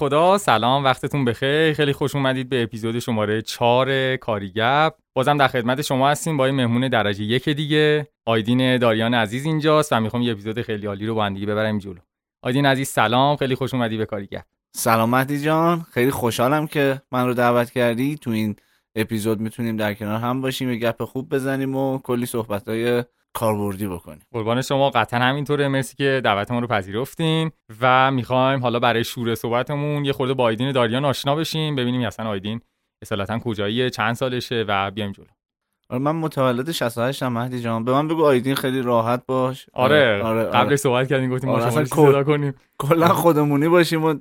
خدا سلام وقتتون بخیر. خیلی خوش اومدید به اپیزود شماره 4 کاریگپ بازم در خدمت شما هستیم با این مهمون درجه یک دیگه. آیدین داریان عزیز اینجاست و می‌خوام یه اپیزود خیلی عالی رو با هم دیگه ببریم جلو. آیدین عزیز سلام. خیلی خوش اومدی به کاریگپ سلام مهدی جان. خیلی خوشحالم که من رو دعوت کردی. تو این اپیزود می‌تونیم در کنار هم باشیم یه گپ خوب بزنیم و کلی صحبت های کاربردی بکنیم. قربان شما قطعا همینطوره. مرسی که دعوت ما رو پذیرفتین و می‌خوایم حالا برای شور صحبتمون یه خورده با آیدین داریان آشنا بشیم ببینیم اصلا آیدین اصالتا کجاییه چند سالشه و بیایم جلو. آره من متولد 68 ام مهدی جان. به من بگو آیدین خیلی راحت باش. آره, آره, آره. قبل صحبت کردیم گفتیم آره ما شما کنیم. کلا خودمونی باشیم و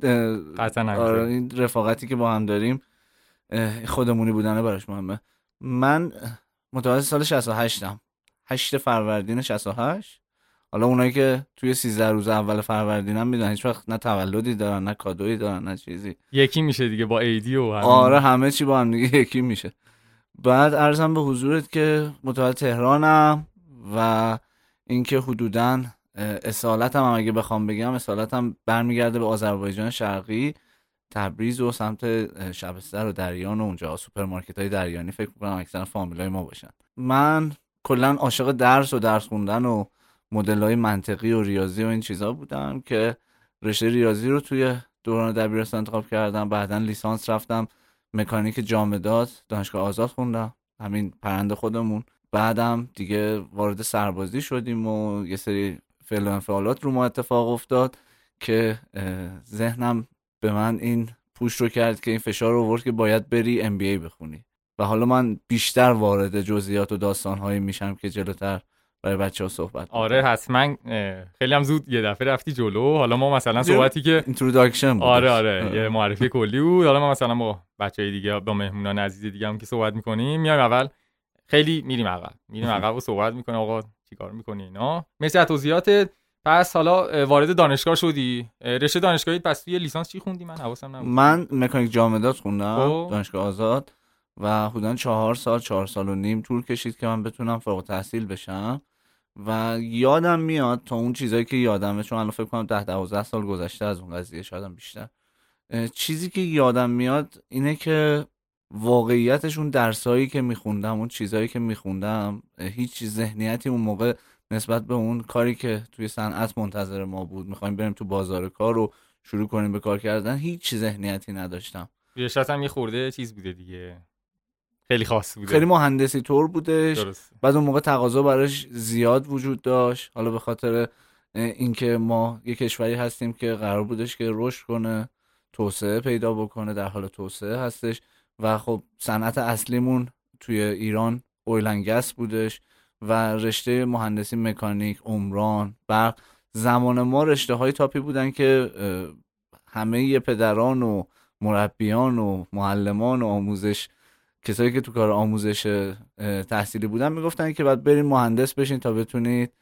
قطعا آره این رفاقتی که با هم داریم خودمونی بودنه براش مهمه. من متولد سال 68 ام 8 فروردین 68 حالا اونایی که توی 13 روز اول فروردین هم می‌دونن هیچ وقت نه تولدی دارن نه کادویی دارن نه چیزی. یکی میشه دیگه با عیدی و همین. آره همه چی با هم دیگه یکی میشه. بعد عرضم به حضورت که متولد تهرانم و اینکه حدودا اصالتم هم اگه بخوام بگم اصالتم برمیگرده به آذربایجان شرقی تبریز و سمت شبستر و دریان و اونجا سوپرمارکت های دریانی. فکر می‌کنم اکثر فامیلای ما باشن. من کلا عاشق درس و درس خوندن و مدل های منطقی و ریاضی و این چیزا بودم که رشته ریاضی رو توی دوران دبیرستان انتخاب کردم. بعدا لیسانس رفتم مکانیک جامدات دانشگاه آزاد خوندم. همین پرنده خودمون. بعدم دیگه وارد سربازی شدیم و یه سری فعل و انفعالات رو ما اتفاق افتاد که ذهنم به من این پوش رو کرد که این فشار رو ورد که باید بری ام بخونی. و حالا من بیشتر وارد جزئیات و داستانهایی میشم که جلوتر برای بچه ها صحبت آره حتما. خیلی هم زود یه دفعه رفتی جلو. حالا ما مثلا صحبتی که introduction بود. آره آره یه معرفی کلی بود. حالا ما مثلا با بچه های دیگه با مهمونان عزیز دیگه هم که صحبت می‌کنیم میایم اول. خیلی میریم عقب میریم عقب و صحبت می‌کنه آقا چیکار می‌کنی اینا؟ مرسی از توضیحاتت. پس حالا وارد دانشگاه شدی. رشته دانشگاهی پس توی لیسانس چی خوندی؟ من حواسم نبود. من مکانیک جامدات خوندم. خب. دانشگاه آزاد. و حدودا چهار سال چهار سال و نیم طول کشید که من بتونم فوق تحصیل بشم و یادم میاد تا اون چیزایی که یادمه چون الان فکر کنم ده دوازده سال گذشته از اون قضیه شایدم بیشتر. چیزی که یادم میاد اینه که واقعیتش اون درسایی که میخوندم اون چیزایی که میخوندم هیچ ذهنیتی اون موقع نسبت به اون کاری که توی صنعت منتظر ما بود می‌خوایم بریم تو بازار کار رو شروع کنیم به کار کردن هیچ ذهنیتی نداشتم. هم یه خورده چیز بوده دیگه. خیلی خاص بوده. خیلی مهندسی طور بودش. درست. بعد اون موقع تقاضا براش زیاد وجود داشت. حالا به خاطر اینکه ما یه کشوری هستیم که قرار بودش که رشد کنه توسعه پیدا بکنه در حال توسعه هستش. و خب صنعت اصلیمون توی ایران اویلنگس بودش و رشته مهندسی مکانیک عمران برق زمان ما رشته های تاپی بودن که همه پدران و مربیان و معلمان و آموزش کسایی که تو کار آموزش تحصیلی بودن می‌گفتن که باید برین مهندس بشین تا بتونید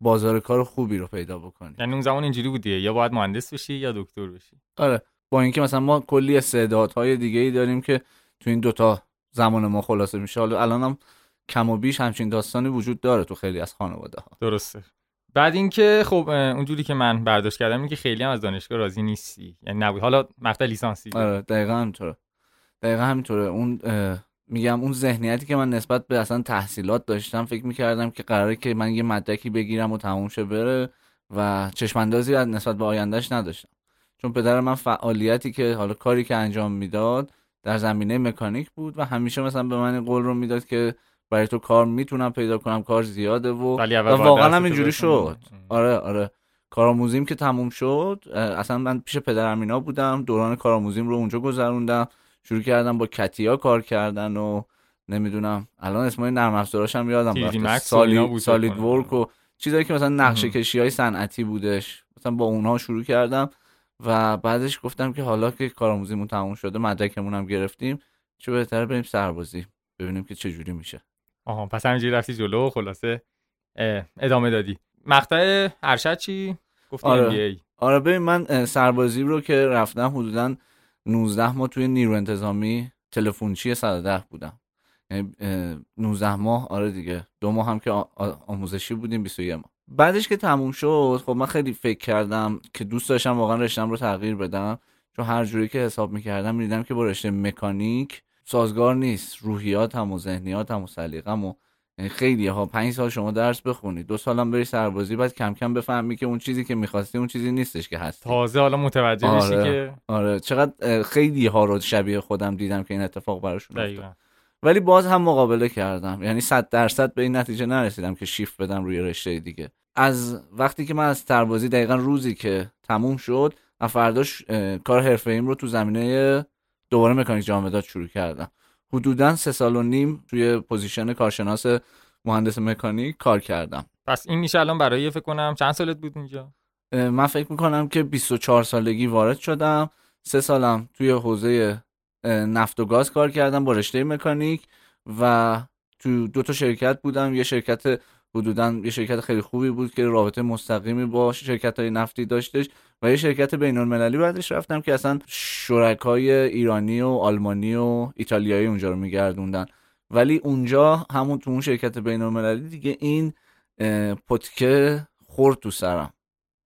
بازار کار خوبی رو پیدا بکنید. یعنی اون زمان اینجوری بودیه؟ یا باید مهندس بشی یا دکتر بشی؟ آره. با اینکه مثلا ما کلی استعدادهای دیگه ای داریم که تو این دوتا زمان ما خلاصه میشه. حالا الان هم کم و بیش همچین داستانی وجود داره تو خیلی از خانواده ها درسته. بعد اینکه خب اونجوری که من برداشت کردم اینکه خیلی هم از دانشگاه راضی نیستی. یعنی نبود. حالا مقطع لیسانسی. آره دقیقاً همینطوره. دقیقا همینطوره. اون میگم اون ذهنیتی که من نسبت به اصلا تحصیلات داشتم فکر می‌کردم که قراره که من یه مدرکی بگیرم و تموم شه بره و چشماندازی از نسبت به آیندهش نداشتم. چون پدر من فعالیتی که حالا کاری که انجام می‌داد در زمینه مکانیک بود و همیشه مثلا به من قول رو می‌داد که برای تو کار می‌تونم پیدا کنم کار زیاده و, و واقعا هم اینجوری شد. آره آره. کارآموزیم که تموم شد اصلا من پیش پدر امینا بودم دوران کارآموزیم رو اونجا گذروندم. شروع کردم با کتیا کار کردن و نمی‌دونم. الان اسمای نرم افزاراش هم یادم رفت سالید سالید ورک و چیزایی که مثلا نقشه کشی های صنعتی بودش. مثلا با اونها شروع کردم و بعدش گفتم که حالا که کارآموزیمون تموم شده مدرکمون هم گرفتیم چه بهتره بریم سربازی. ببینیم که چه جوری میشه. آها پس همینجوری رفتی جلو خلاصه ادامه دادی. مقطع ارشد چی؟ گفتی آره. آره ببین من سربازی رو که رفتم حدودا 19 ماه توی نیرو انتظامی تلفنچی 110 بودم. یعنی 19 ماه آره دیگه دو ماه هم که آموزشی بودیم 21 ماه. بعدش که تموم شد خب من خیلی فکر کردم که دوست داشتم واقعا رشتم رو تغییر بدم چون هر جوری که حساب می‌کردم می‌دیدم که با رشته مکانیک سازگار نیست. روحیات هم و ذهنیات هم و سلیقم و خیلی ها پنج سال شما درس بخونی دو سالم بری سربازی بعد کم کم بفهمی که اون چیزی که می‌خواستی اون چیزی نیستش که هست تازه حالا متوجه آره. میشی که آره. چقدر خیلی ها رو شبیه خودم دیدم که این اتفاق براشون افتاد. ولی باز هم مقابله کردم. یعنی صد درصد به این نتیجه نرسیدم که شیفت بدم روی رشته دیگه. از وقتی که من از سربازی دقیقا روزی که تموم شد و فرداش کار حرفه ایم رو تو زمینه دوباره مکانیک جامدات شروع کردم. حدودا سه سال و نیم توی position کارشناس مهندس مکانیک کار کردم. پس این میشه الان برای فکر کنم چند سالت بود اینجا؟ من فکر می‌کنم که 24 سالگی وارد شدم. سه سالم توی حوزه نفت و گاز کار کردم با رشته مکانیک و تو دو تا شرکت بودم. یه شرکت حدودا یه شرکت خیلی خوبی بود که رابطه مستقیمی با شرکت های نفتی داشتش و یه شرکت بین المللی بعدش رفتم که اصلا شرکای ایرانی و آلمانی و ایتالیایی اونجا رو میگردوندن. ولی اونجا همون تو اون شرکت بین المللی دیگه این پتکه خورد تو سرم.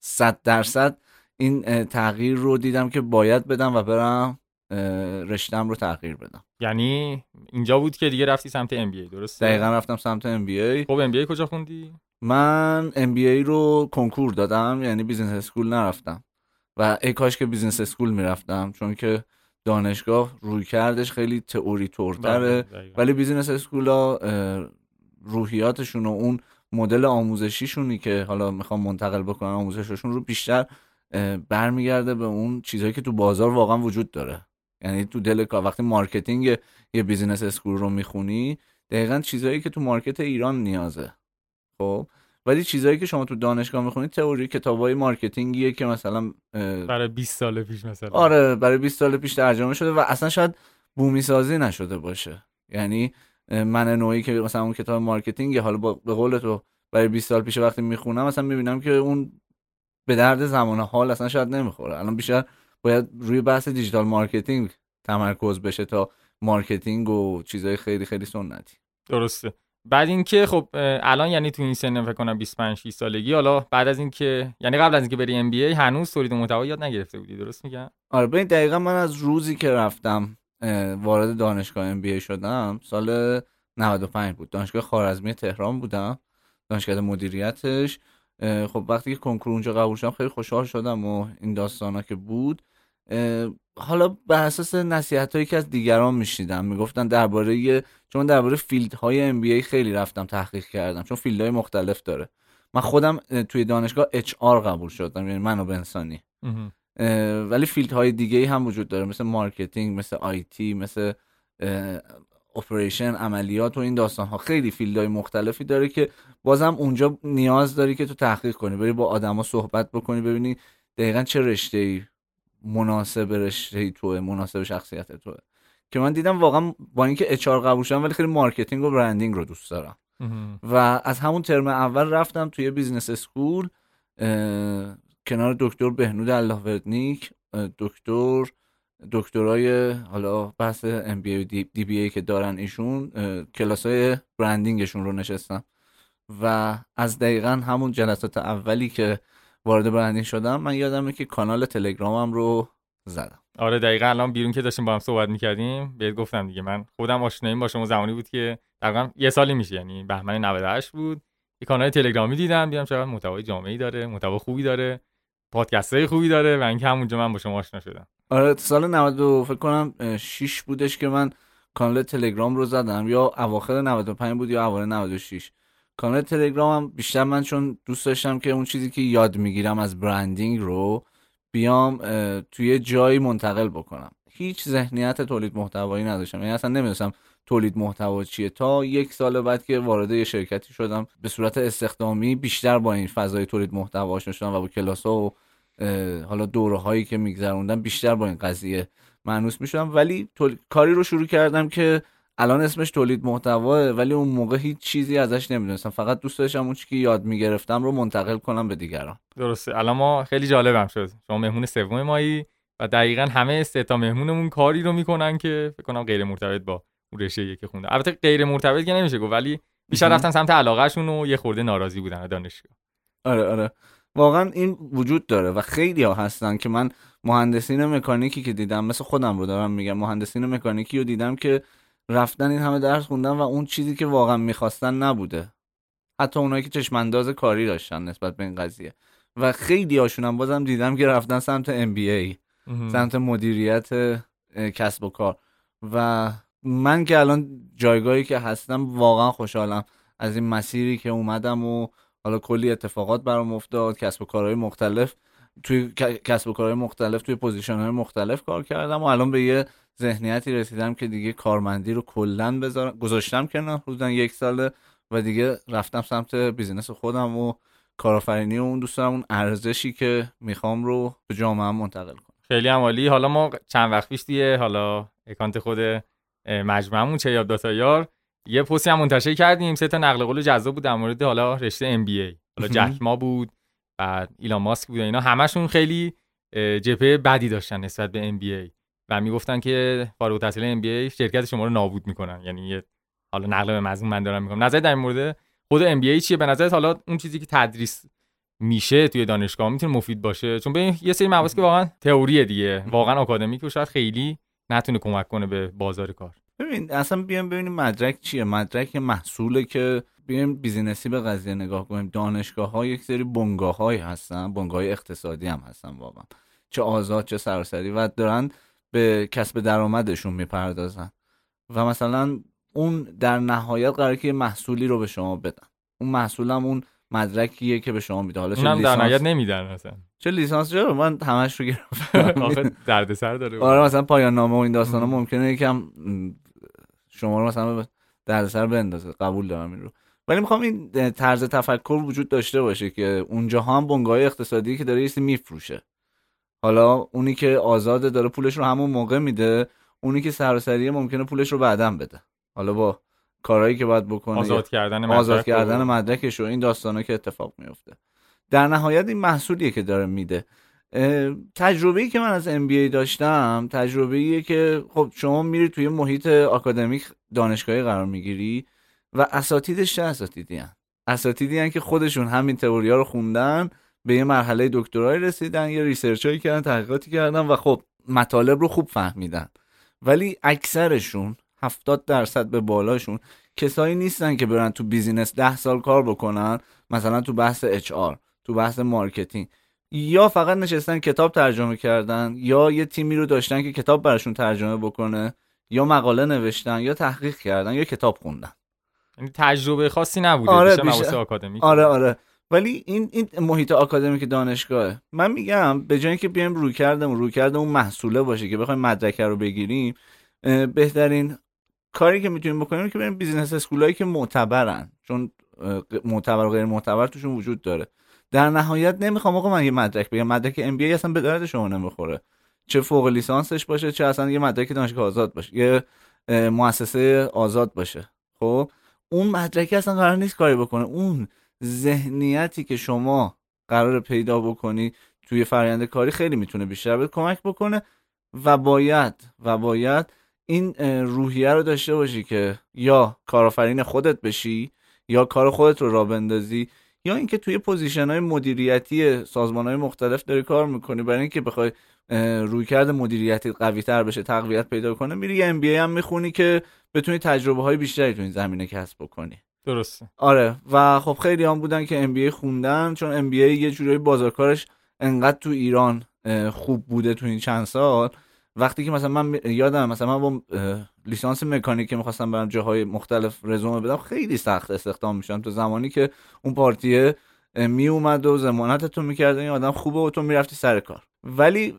صد درصد این تغییر رو دیدم که باید بدم و برم رشتم رو تغییر بدم. یعنی اینجا بود که دیگه رفتی سمت ام بی ای درسته؟ دقیقا رفتم سمت ام بی ای خب ام بی ای کجا خوندی؟ من MBA رو کنکور دادم یعنی business school نرفتم. و ای کاش که business school می‌رفتم چون که دانشگاه رویکردش خیلی تئوری‌تره بله، ولی business school ها روحیاتشون و اون مدل آموزشیشونی که حالا می‌خوام منتقل بکنن آموزششون رو بیشتر برمیگرده به اون چیزهایی که تو بازار واقعا وجود داره. یعنی تو دل کار وقتی marketing یه business school رو می‌خونی دقیقا چیزهایی که تو مارکت ایران نیازه. خب؟ ولی چیزهایی که شما تو دانشگاه می‌خونید تئوری کتابای marketing یه که مثلا برای 20 سال پیش مثلا. آره برای 20 سال پیش ترجمه شده و اصلا شاید بومی سازی نشده باشه. یعنی من نوعی که مثلا اون کتاب marketing حالا به قول تو برای 20 سال پیش وقتی می‌خونم مثلا می‌بینم که اون به درد زمان حال اصلا شاید نمی‌خوره. الان بیشتر باید روی بحث digital marketing تمرکز بشه تا marketing و چیزهای خیلی خیلی سنتی. درسته. بعد اینکه خب الان یعنی تو این سن فکر کنم 25 6 سالگی حالا بعد از اینکه یعنی قبل از اینکه بری MBA هنوز تولید محتوا یاد نگرفته بودی درست میگم؟ آره ببین دقیقا من از روزی که رفتم وارد دانشگاه MBA شدم سال 95 بود. دانشگاه خوارزمی تهران بودم. دانشگاه مدیریتش. خب وقتی که کنکور اونجا قبول شدم خیلی خوشحال شدم و این داستانا که بود. حالا بر اساس نصیحت هایی که از دیگران می‌شنیدم می‌گفتن درباره چون درباره field های MBA خیلی رفتم تحقیق کردم چون field های مختلف داره. من خودم توی دانشگاه HR قبول شدم یعنی منابع انسانی. ولی field های دیگه هم وجود داره مثل marketing مثل IT مثل operation عملیات و این داستان ها خیلی field های مختلفی داره که بازم اونجا نیاز داری که تو تحقیق کنی. بری با آدما صحبت بکنی ببینی دقیقا چه رشته ای مناسب رشته توه مناسب شخصیت توه. که من دیدم واقعا با اینکه HR قبول شدم ولی خیلی marketing و branding رو دوست دارم. و از همون ترم اول رفتم توی business school کنار دکتر بهنود الله دکتر دکترای حالا بحث MB DBA که دارن ایشون کلاس های branding شون رو نشستم. و از دقیقا همون جلسات اولی که وارد برندینگ شدم من یادمه که کانال تلگرامم رو زدم. آره دقیقا الان بیرون که داشتیم با هم صحبت می‌کردیم بهت گفتم دیگه. من خودم آشناییم با شما زمانی بود که دقیقا یه سالی میشه یعنی بهمن 98 بود. یه کانال تلگرامی دیدم دیدم چقدر محتوای جامعی داره محتوا خوبی داره. پادکست های خوبی داره و اینکه همونجا من با شما آشنا شدم. آره سال 92 فکر کنم 6 بودش که من کانال تلگرام رو زدم. یا اواخر 95 بود یا اوایل 96 کانال تلگرامم بیشتر من چون دوست داشتم که اون چیزی که یاد می‌گیرم از برندینگ رو بیام توی جایی منتقل بکنم. هیچ ذهنیت تولید محتوایی نداشتم. یعنی اصلا نمی‌دونستم تولید محتوا چیه؟ تا یک سال بعد که وارد یه شرکتی شدم به صورت استخدامی بیشتر با این فضای تولید محتوا آشنا شدم و با کلاس ها و حالا دوره هایی که میگذروندم بیشتر با این قضیه معنوس می‌شدم. ولی کاری رو شروع کردم که الان اسمش تولید محتوا ولی اون موقع هیچ چیزی ازش نمی‌دونستم. فقط دوست داشتم اون که یاد می‌گرفتم رو منتقل کنم به دیگران. درسته. الان ما خیلی جالبم شد. شما مهمون سوم مایی و دقیقا همه سه تا مهمونمون کاری رو می‌کنن که فکر کنم غیر مرتبط با رشته که خونده. البته غیر مرتبط که نمیشه گفت ولی بیشتر رفتن سمت علاقهشون و یه خورده ناراضی بودن دانشگاه. آره آره. واقعا این وجود داره و خیلی ها هستن که من مهندسین مکانیکی که دیدم مثل خودم رو دارم میگم مهندسین مکانیکی رو دیدم که رفتن این همه درس خوندن و اون چیزی که واقعا می‌خواستن نبوده. حتی اونایی که چشمانداز کاری داشتن نسبت به این قضیه. و خیلی هاشون هم بازم دیدم که رفتن سمت MBA سمت مدیریت کسب و کار. و من که الان جایگاهی که هستم واقعا خوشحالم. از این مسیری که اومدم و حالا کلی اتفاقات برام افتاد کسب و کارهای مختلف توی کسب و کارهای مختلف توی position های مختلف کار کردم و الان به یه ذهنیتی رسیدم که دیگه کارمندی رو کلا بذارم. گذاشتم کنار حدودا یک ساله و دیگه رفتم سمت business خودم و کارآفرینی و اون دوست اون ارزشی که می‌خوام رو به جامعه منتقل کنم. خیلی عالی. حالا ما چند وقت پیش دیگه حالا اکانت خود مجموعمون چه یاد دات IR. یه پستی هم منتشر کردیم. سه تا نقل قول جذاب بود در مورد حالا رشته MBA حالا جک ما بود بعد ایلان ماسک بود اینا. همشون خیلی جبهه بدی داشتن نسبت به MBA و می‌گفتن که فارغ التحصیل MBA شرکت شما رو نابود می‌کنن. یعنی یه حالا نقل به مضمون من دارم می‌کنم نظر در مورد خود MBA چیه؟ به نظرت حالا اون چیزی که تدریس میشه توی دانشگاه می‌تونه مفید باشه؟ چون به یه سری مباحث که واقعا تئوریه دیگه. واقعا آکادمیک و شاید خیلی نتونه کمک کنه به بازار کار. ببین اصلا بیام ببینیم مدرک چیه. مدرک محصوله که بیایم business ی به قضیه نگاه کنیم. دانشگاه ها یک سری بنگاه های هستن. بنگاه اقتصادی هم هستن واقعا. چه آزاد چه سراسری و دارن به کسب درآمدشون می‌پردازن. و مثلا اون در نهایت قرار که محصولی رو به شما بدن. اون محصولم اون مدرکیه که به شما میده. حالا اونم در نهایت نمیدن مثلا. چه لیسانس چرا؟ من همش رو گرفتم. آخه دردسر داره آره مثلا پایان نامه و این داستانا ممکنه یکم شما رو مثلا دردسر بندازه. قبول دارم این رو. ولی می‌خوام این طرز تفکر وجود داشته باشه که اونجا هم بنگاه اقتصادی که داره یه میفروشه. حالا اونی که آزاده داره پولش رو همون موقع میده اونی که سراسریه ممکنه پولش رو بعدا بده. حالا با کارهایی که باید بکنه آزاد کردن مدرک آزاد کردن مدرکش و این داستانا که اتفاق میفته در نهایت این محصولیه که داره میده. تجربه‌ای که من از MBA داشتم تجربه‌ایه که خب شما میری توی محیط آکادمیک دانشگاهی قرار می‌گیری و اساتیدش چه اساتیدی هن؟ اساتیدی هن که خودشون همین تئوریا رو خوندن به یه مرحله دکترای رسیدن یه research ایی کردن تحقیقاتی کردن و خب مطالب رو خوب فهمیدن. ولی اکثرشون هفتاد درصد به بالاشون. کسایی نیستن که برن تو business ده سال کار بکنن مثلا تو بحث HR تو بحث marketing. یا فقط نشستن کتاب ترجمه کردن یا یه تیمی رو داشتن که کتاب براشون ترجمه بکنه یا مقاله نوشتن یا تحقیق کردن یا کتاب خوندن. یعنی تجربه خاصی نبوده آره بیشتر آکادمیک. آره آره. ولی این این محیط آکادمیک دانشگاهه. من میگم به جای اینکه بیایم رویکردم رویکردم اون محصوله باشه که بخوایم مدرک رو بگیریم بهترین کاری که می‌تونیم بکنیم که بریم business school ایی که معتبرن چون معتبر و غیر معتبر توشون وجود داره. در نهایت نمی‌خوام آقا من یه مدرک بگم. مدرک MBA اصلا به درد شما نمی‌خوره. چه فوق لیسانسش باشه چه اصلا یه مدرک دانشگاه آزاد باشه یه مؤسسه آزاد باشه. خب؟ اون مدرک اصلا قرار نیست کاری بکنه. اون ذهنیتی که شما قراره پیدا بکنی توی فرآیند کاری خیلی می‌تونه بیشتر به کمک بکنه و باید و باید این روحیه رو داشته باشی که یا کارآفرین خودت بشی یا کار خودت رو راه بندازی یا اینکه توی position های مدیریتی سازمان های مختلف داری کار می‌کنی برای اینکه بخوای رویکرد مدیریتی قوی تر بشه تقویت پیدا کنه میری یه ام هم می‌خونی که بتونی تجربه های بیشتری تو این زمینه کسب بکنی. درسته. آره. و خب خیلی هم بودن که ام خوندن چون ام یه جورایی بازارکارش انقدر تو ایران خوب بوده تو این چند سال. وقتی که مثلا من یادم مثلا من با لیسانس مکانیک می‌خواستم برم جاهای مختلف رزومه بدم خیلی سخت استخدام میشم تو زمانی که اون پارتیه می اومد و ضمانتتون می‌کرد این آدم خوبه و تو می‌رفتی سر کار. ولی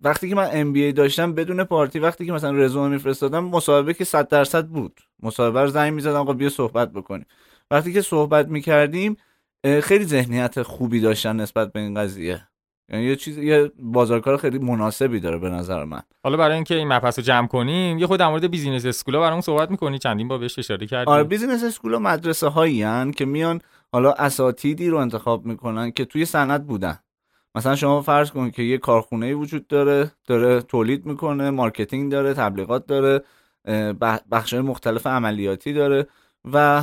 وقتی که من MBA داشتم بدون پارتی وقتی که مثلا رزومه میفرستادم مصاحبه که 100 درصد بود. مصاحبه رو زنگ می‌زدم آقا بیا صحبت بکنیم. وقتی که صحبت می‌کردیم خیلی ذهنیت خوبی داشتن نسبت به این قضیه. یعنی یه چیز یه بازار کار خیلی مناسبی داره به نظر من. حالا برای اینکه این مبحث رو جمع کنیم یه خورده در مورد business school ا برامون صحبت می‌کنی. چندین بار بهش اشاره کردیم آره business school ا مدرسه هایی که میان حالا اساتیدی رو انتخاب می‌کنن که توی صنعت بودن. مثلا شما فرض کنید که یه کارخونه وجود داره داره تولید می‌کنه marketing داره تبلیغات داره بخش مختلف عملیاتی داره و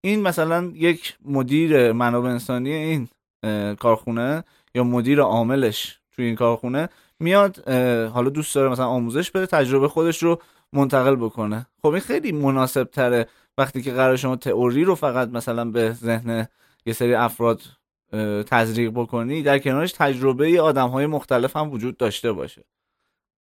این مثلا یک مدیر منابع انسانی این کارخونه یا مدیر عاملش توی این کارخونه میاد حالا دوست داره مثلا آموزش بده تجربه خودش رو منتقل بکنه. خب این خیلی مناسب تره وقتی که قرار شما تئوری رو فقط مثلا به ذهن یه سری افراد تزریق بکنی در کنارش تجربه آدم های مختلف هم وجود داشته باشه.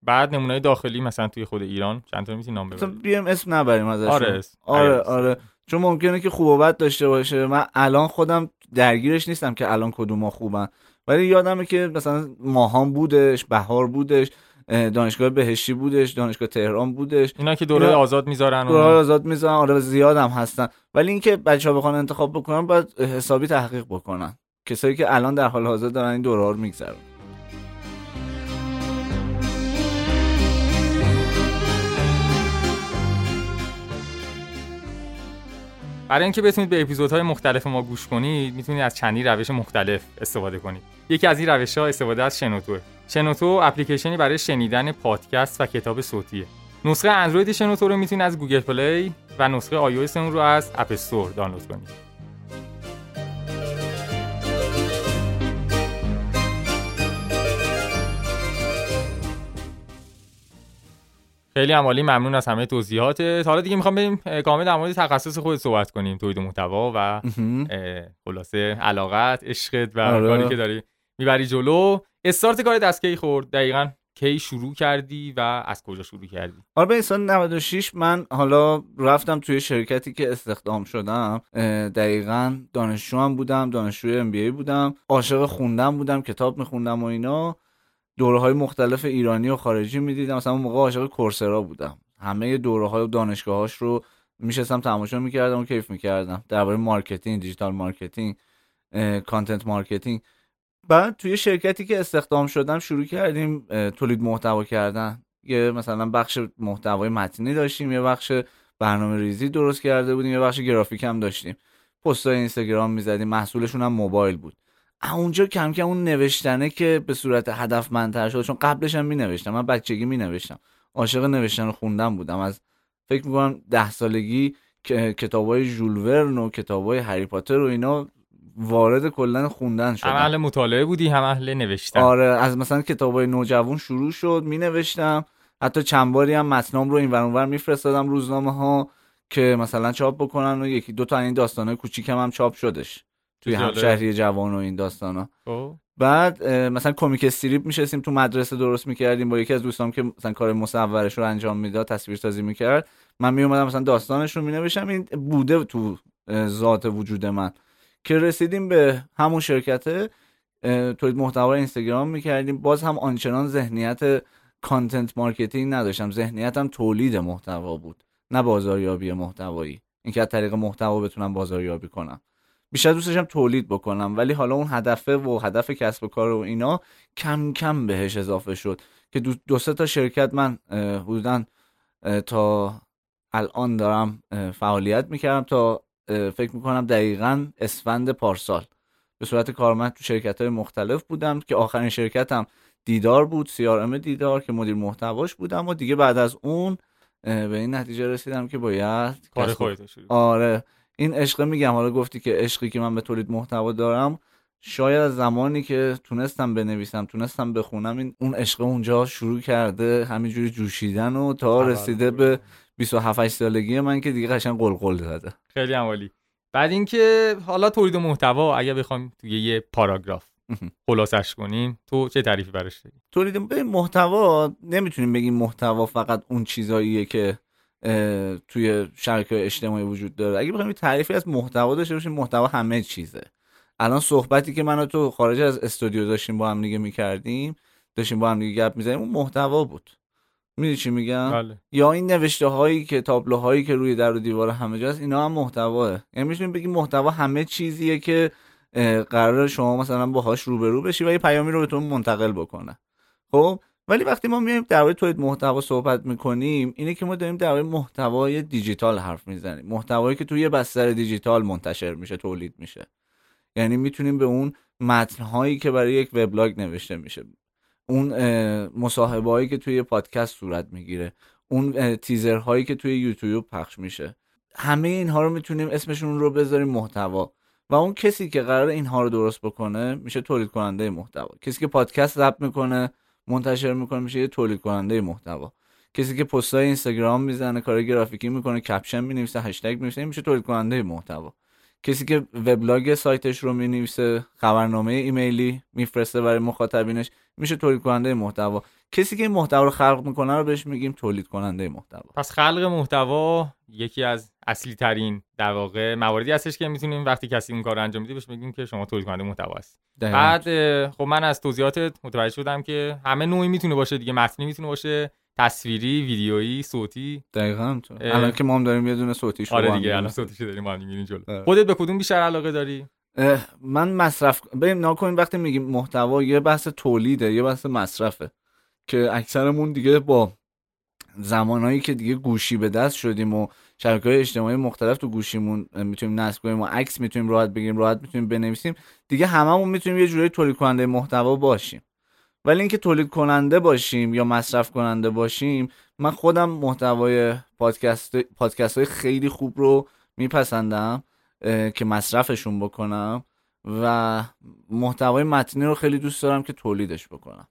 بعد نمونه داخلی مثلا توی خود ایران چند تا می‌تونی نام ببریم بیام اسم نبریم ازش آره آره آره. چون ممکنه که خوب و بد داشته باشه. من الان خودم درگیرش نیستم که الان کدوم خوبن. ولی یادمه که مثلا ماهان بودش بهار بودش دانشگاه بهشتی بودش دانشگاه تهران بودش. اینا که دوره آزاد می‌ذارن دوره آزاد می‌ذارن. آره زیادم هستن. ولی اینکه بچه‌ها بخوان انتخاب بکنن باید حسابی تحقیق بکنن. کسایی که الان در حال حاضر دارن این دوره ها رو میگذرن برای اینکه بتونید به اپیزودهای مختلف ما گوش کنید می‌تونید از چندی روش مختلف استفاده کنید. یکی از این روش ها استفاده از شنوتوه شنوتو اپلیکیشنی برای شنیدن پادکست و کتاب صوتیه. نسخه اندروید شنوتو رو می‌تونید از Google Play و نسخه آی اون رو از App Store دانلود کنید. خیلی عالی ممنون از همه توضیحاتت. حالا دیگه می‌خوام بریم کامل در مورد تخصص خودت صحبت کنیم تولید محتوا و خلاصه علاقت عشقت و آره. کاری که داری. می‌بری جلو. استارت کار دست کی خورد؟ دقیقا کی شروع کردی و از کجا شروع کردی؟ آره به سال 96 من حالا رفتم توی شرکتی که استخدام شدم. دقیقا دانشجو هم بودم دانشجوی ام بودم. عاشق خوندم بودم کتاب میخوندم و اینا. دوره های مختلف ایرانی و خارجی می‌دیدم. مثلا اون موقع عاشق کورسرا بودم. همه دوره های دانشگاهاش رو میشستم تماشا می‌کردم و کیف می‌کردم. درباره marketing digital marketing content marketing. بعد توی شرکتی که استخدام شدم شروع کردیم تولید محتوا کردن. یه مثلا بخش محتوای متنی داشتیم یه بخش برنامه ریزی درست کرده بودیم یه بخش گرافیک هم داشتیم. پستای اینستاگرام می‌زدیم محصولشون هم موبایل بود. اونجا کم کم اون نوشتنه که به صورت هدفمندتر شد چون قبلش هم می نوشتم من بچگی می نوشتم عاشق نوشتن و خوندن بودم. از فکر می‌کنم ده سالگی کتابای ژول ورن و کتابای هری پاتر و اینا وارد کلا خوندن شدم هم اهل مطالعه بودی هم اهل نوشتن. آره از مثلا کتابای نوجوان شروع شد می نوشتم حتی چند باری هم متنام رو این ور میفرستادم روزنامه ها که مثلا چاپ بکنن و یکی دو تا این داستانه کوچیکم هم چاپ شدش توی همشهری جوان و این داستانا. خب. بعد مثلا کمیک استریپ میشستیم تو مدرسه درست می‌کردیم. با یکی از دوستام که مثلا کار مصورش رو انجام می‌داد تصویر سازی می‌کرد من میومدم مثلا داستانش رو مینوشتم. این بوده تو ذات وجود من. که رسیدیم به همون شرکت تولید محتوا اینستاگرام می‌کردیم. باز هم آنچنان ذهنیت content marketing نداشتم. ذهنیتم تولید محتوا بود نه بازاریابی محتوایی. اینکه از طریق محتوا بتونم بازاریابی کنم. بیشتر دوست داشتم تولید بکنم. ولی حالا اون هدفه و هدف کسب و کار و اینا کم کم بهش اضافه شد که دو, دو سه تا شرکت من حدودا تا الان دارم فعالیت می‌کردم تا فکر می‌کنم دقیقا اسفند پارسال. به صورت کارمند تو شرکت های مختلف بودم که آخرین شرکتم دیدار بود سی دیدار که مدیر محتواش بودم و دیگه بعد از اون به این نتیجه رسیدم که باید کار خودت آره. این عشق میگم. حالا گفتی که عشقی که من به تولید محتوا دارم شاید از زمانی که تونستم بنویسم تونستم بخونم این اون عشق اونجا شروع کرده همینجوری جوشیدن و تا رسیده به 27 سالگی من که دیگه قشنگ قلقل زده. خیلی عالی. بعد اینکه حالا تولید محتوا اگه بخوام توی یه پاراگراف خلاصش کنیم تو چه تعریفی براش داری؟ تولید محتوا نمی‌تونیم بگیم محتوا فقط اون چیزاییه که توی شبکه اجتماعی وجود داره. اگه بخوایم تعریفی از محتوا داشته باشیم محتوا همه چیزه. الان صحبتی که من تو خارج از استودیو داشتیم با هم دیگه می‌کردیم داشتیم با هم دیگه گپ می‌زنیم اون محتوا بود. می‌دونی چی میگم؟ بله. یا این نوشته هایی که تابلوهایی که روی در و دیوار همه جاست اینا هم محتواه یعنی می‌تونیم بگیم محتوا همه چیزیه که قرار شما مثلا باهاش روبرو بشی و یه پیامی رو بهتون منتقل بکنه. خب؟ ولی وقتی ما میایم در تولید محتوا صحبت می‌کنیم اینه که ما داریم در محتوای دیجیتال حرف می‌زنیم. محتوایی که توی بستر دیجیتال منتشر میشه تولید میشه. یعنی می‌تونیم به اون متنهایی که برای یک وبلاگ نوشته میشه اون مصاحبه هایی که توی پادکست صورت می‌گیره اون تیزرهایی که توی یوتیوب پخش میشه. همه اینها رو می‌تونیم اسمشون رو بذاریم محتوا. و اون کسی که قرار اینها رو درست بکنه میشه تولید کننده محتوا. کسی که پادکست ضبط می‌کنه منتشر می‌کنه میشه یه تولید کننده محتوا. کسی که پستای اینستاگرام می‌زنه کار گرافیکی می‌کنه کپشن می‌نویسه هشتگ می‌نویسه میشه تولید کننده محتوا. کسی که وبلاگ سایتش رو می‌نویسه خبرنامه ایمیلی میفرسته برای مخاطبینش میشه تولید کننده محتوا. کسی که این محتوا رو خلق می‌کنه رو بهش میگیم تولید کننده محتوا. پس خلق محتوا یکی از اصلی ترین در واقع مواردی هستش که می‌تونیم وقتی کسی اون کار رو انجام میده بهش بگیم که شما تولید کننده محتوا هست بعد خب من از توضیحاتت متوجه شدم که همه نوعی می‌تونه باشه دیگه متنی می‌تونه باشه. تصویری ویدیویی صوتی. دقیقاً الان که ما هم داریم یه دونه صوتی شو آره دیگه الان صوتیشو داریم ما میریم جلو. خودت به کدوم بیشتر علاقه داری؟ من مصرف ببین ناکنین وقتی میگیم محتوا یه بحث تولیده یه بحث مصرفه که اکثرمون دیگه با زمانهایی که دیگه گوشی به دست شدیم و شبکه های اجتماعی مختلف تو گوشیمون می‌تونیم نصب کنیم و عکس می‌تونیم راحت بگیریم راحت می‌تونیم بنویسیم دیگه هممون می‌تونیم یه جوری تولید کننده محتوا باشیم. ولی اینکه تولید کننده باشیم یا مصرف کننده باشیم من خودم محتوای پادکست پادکست های خیلی خوب رو میپسندم که مصرفشون بکنم و محتوای متنی رو خیلی دوست دارم که تولیدش بکنم.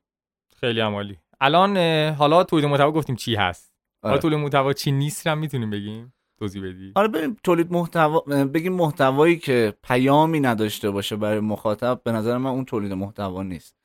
خیلی عمالی الان حالا تولید محتوا گفتیم چی هست. آره. حالا تولید محتوا چی نیست هم می‌تونیم بگیم. توضیح بدی. آره بریم تولید محتوا بگیم محتوایی که پیامی نداشته باشه برای مخاطب به نظر من اون تولید محتوا نیست.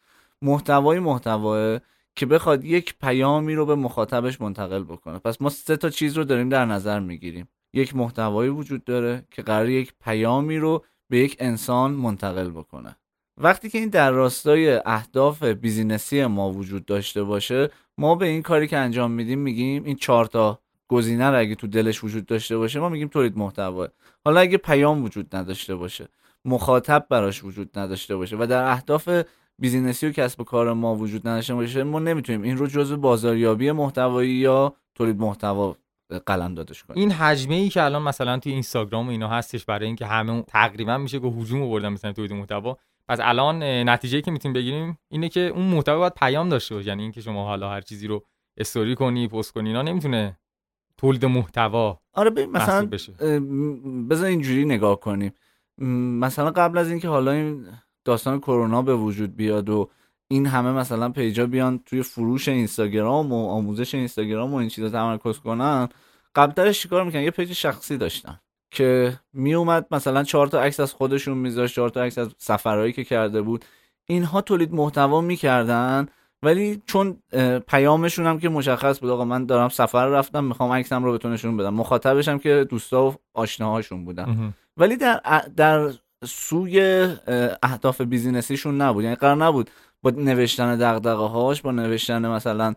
محتوای محتوا که بخواد یک پیامی رو به مخاطبش منتقل بکنه. پس ما سه تا چیز رو داریم در نظر می‌گیریم. یک محتوایی وجود داره که قرار یک پیامی رو به یک انسان منتقل بکنه. وقتی که این در راستای اهداف بیزینسی ما وجود داشته باشه ما به این کاری که انجام میدیم میگیم این چهار تا گزینه رو اگه تو دلش وجود داشته باشه ما میگیم تولید محتوا حالا اگه پیام وجود نداشته باشه مخاطب براش وجود نداشته باشه و در اهداف بیزینسی و کسب و کار ما وجود نداشته باشه ما نمی‌تونیم این رو جزء بازاریابی محتوایی یا تولید محتوا قلم دادش کنیم. این حجمه ای که الان مثلا توی اینستاگرام و اینا هستش برای اینکه همه تقریبا میشه که هجوم آوردن مثلا تولید محتوا. پس الان نتیجه که می‌تونیم بگیریم اینه که اون محتوا باید پیام داشته باشه یعنی اینکه شما حالا هر چیزی رو استوری کنی پست کنی اینا نمی‌تونه تولید محتوا آره مثلا بذار اینجوری نگاه کنیم. مثلا قبل از اینکه حالا این داستان کرونا به وجود بیاد و این همه مثلا پیجا بیان توی فروش اینستاگرام و آموزش اینستاگرام و این چیزا تمرکز کنن. قبلترش چیکار می‌کنن یه پیج شخصی داشتن که میومد مثلا چهار تا عکس از خودشون میذاشت چهار تا عکس از سفرهایی که کرده بود. اینها تولید محتوا می‌کردن ولی چون پیامشون هم که مشخص بود آقا من دارم سفر رفتم می‌خوام عکسم رو بهتون نشون بدم. مخاطبش هم که دوستا و آشناهاشون بودن. ولی در در سوی اهداف بیزینسیشون نبود. یعنی قرار نبود با نوشتن دغدغه هاش با نوشتن مثلا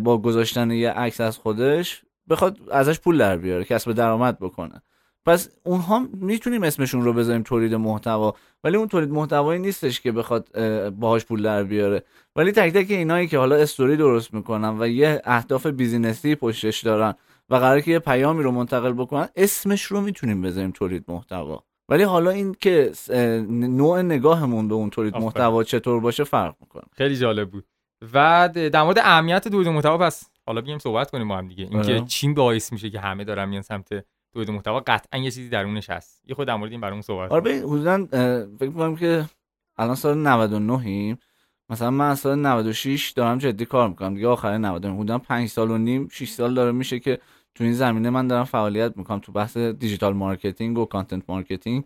با گذاشتن یه عکس از خودش بخواد ازش پول در بیاره کسب درآمد بکنه. پس اونها می‌تونیم اسمشون رو بذاریم تولید محتوا ولی اون تولید محتوایی نیستش که بخواد باهاش پول در بیاره. ولی تک تک اینایی که حالا استوری درست می‌کنن و یه اهداف بیزینسی پشتش دارن و قرار که یه پیامی رو منتقل بکنن اسمش رو می‌تونیم بذاریم تولید محتوا. ولی حالا این که نوع نگاهمون به اون تولید محتوا چطور باشه فرق می‌کنه. خیلی جالب بود. و در مورد اهمیت تولید محتوا پس حالا بیایم صحبت کنیم با هم دیگه. اینکه آره. چی باعث میشه که همه دارن میان سمت تولید محتوا قطعا یه چیزی درونش هست. یه خود در مورد این برامون صحبت آره ببین حدودا فکر می‌کنم که الان سال 99 ایم مثلا من از سال 96 دارم جدی کار می‌کنم. دیگه آخر 99 حدودا 5 سال و نیم 6 سال داره میشه که تو این زمینه من دارم فعالیت می‌کنم تو بحث digital marketing و content marketing.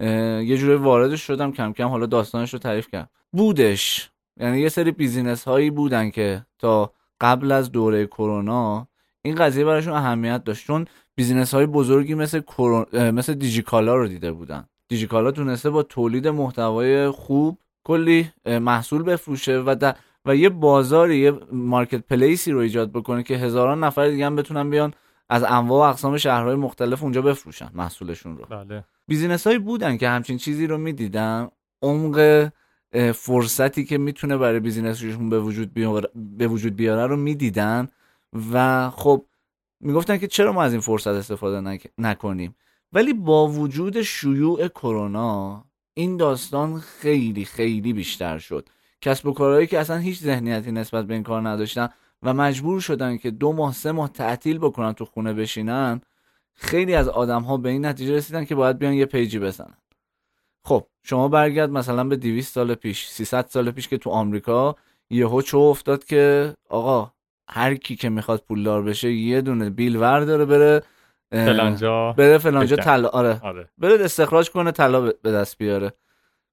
یه جوری واردش شدم کم کم حالا داستانش رو تعریف کردم. بودش. یعنی یه سری business هایی بودن که تا قبل از دوره کرونا این قضیه براشون اهمیت داشت. چون business های بزرگی مثل مثل دیجیکالا رو دیده بودن. دیجیکالا تونسته با تولید محتوای خوب کلی محصول بفروشه و و یه بازاری یه marketplace ی رو ایجاد بکنه که هزاران نفر دیگه هم بتونن بیان از انواع و اقسام شهرهای مختلف اونجا بفروشن محصولشون رو. بله. business هایی بودن که همچین چیزی رو می‌دیدن عمق فرصتی که می‌تونه برای business شون به وجود بیاره به وجود بیاره رو می‌دیدن و خب می‌گفتن که چرا ما از این فرصت استفاده نکنیم؟ ولی با وجود شیوع کرونا این داستان خیلی خیلی بیشتر شد. کسب و کارهایی که اصلا هیچ ذهنیتی نسبت به این کار نداشتن و مجبور شدن که دو ماه سه ماه تعطیل بکنن تو خونه بشینن خیلی از آدم ها به این نتیجه رسیدن که باید بیان یه پیجی بزنن. خب شما برگرد مثلا به 200 سال پیش 300 سال پیش که تو آمریکا یهو چو افتاد که آقا هر کی که می‌خواد پولدار بشه یه دونه بیل ور داره بره فلانجا بره فلانجا. طلا آره. آره. بره استخراج کنه طلا به دست بیاره.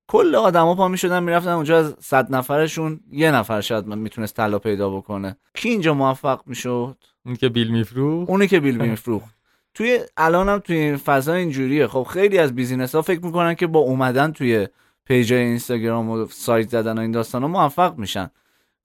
کل آدما پا می‌شدن می‌رفتن اونجا از صد نفرشون. یه نفر شاید می‌تونست طلا پیدا بکنه. کی اینجا موفق می‌شد اون که بیل میفرو اونی که بیل میفروخت. توی الانم توی این فضا اینجوریه. خب خیلی از بیزینس ها فکر می‌کنن که با اومدن توی page اینستاگرام و سایت زدن و این داستان ها موفق میشن.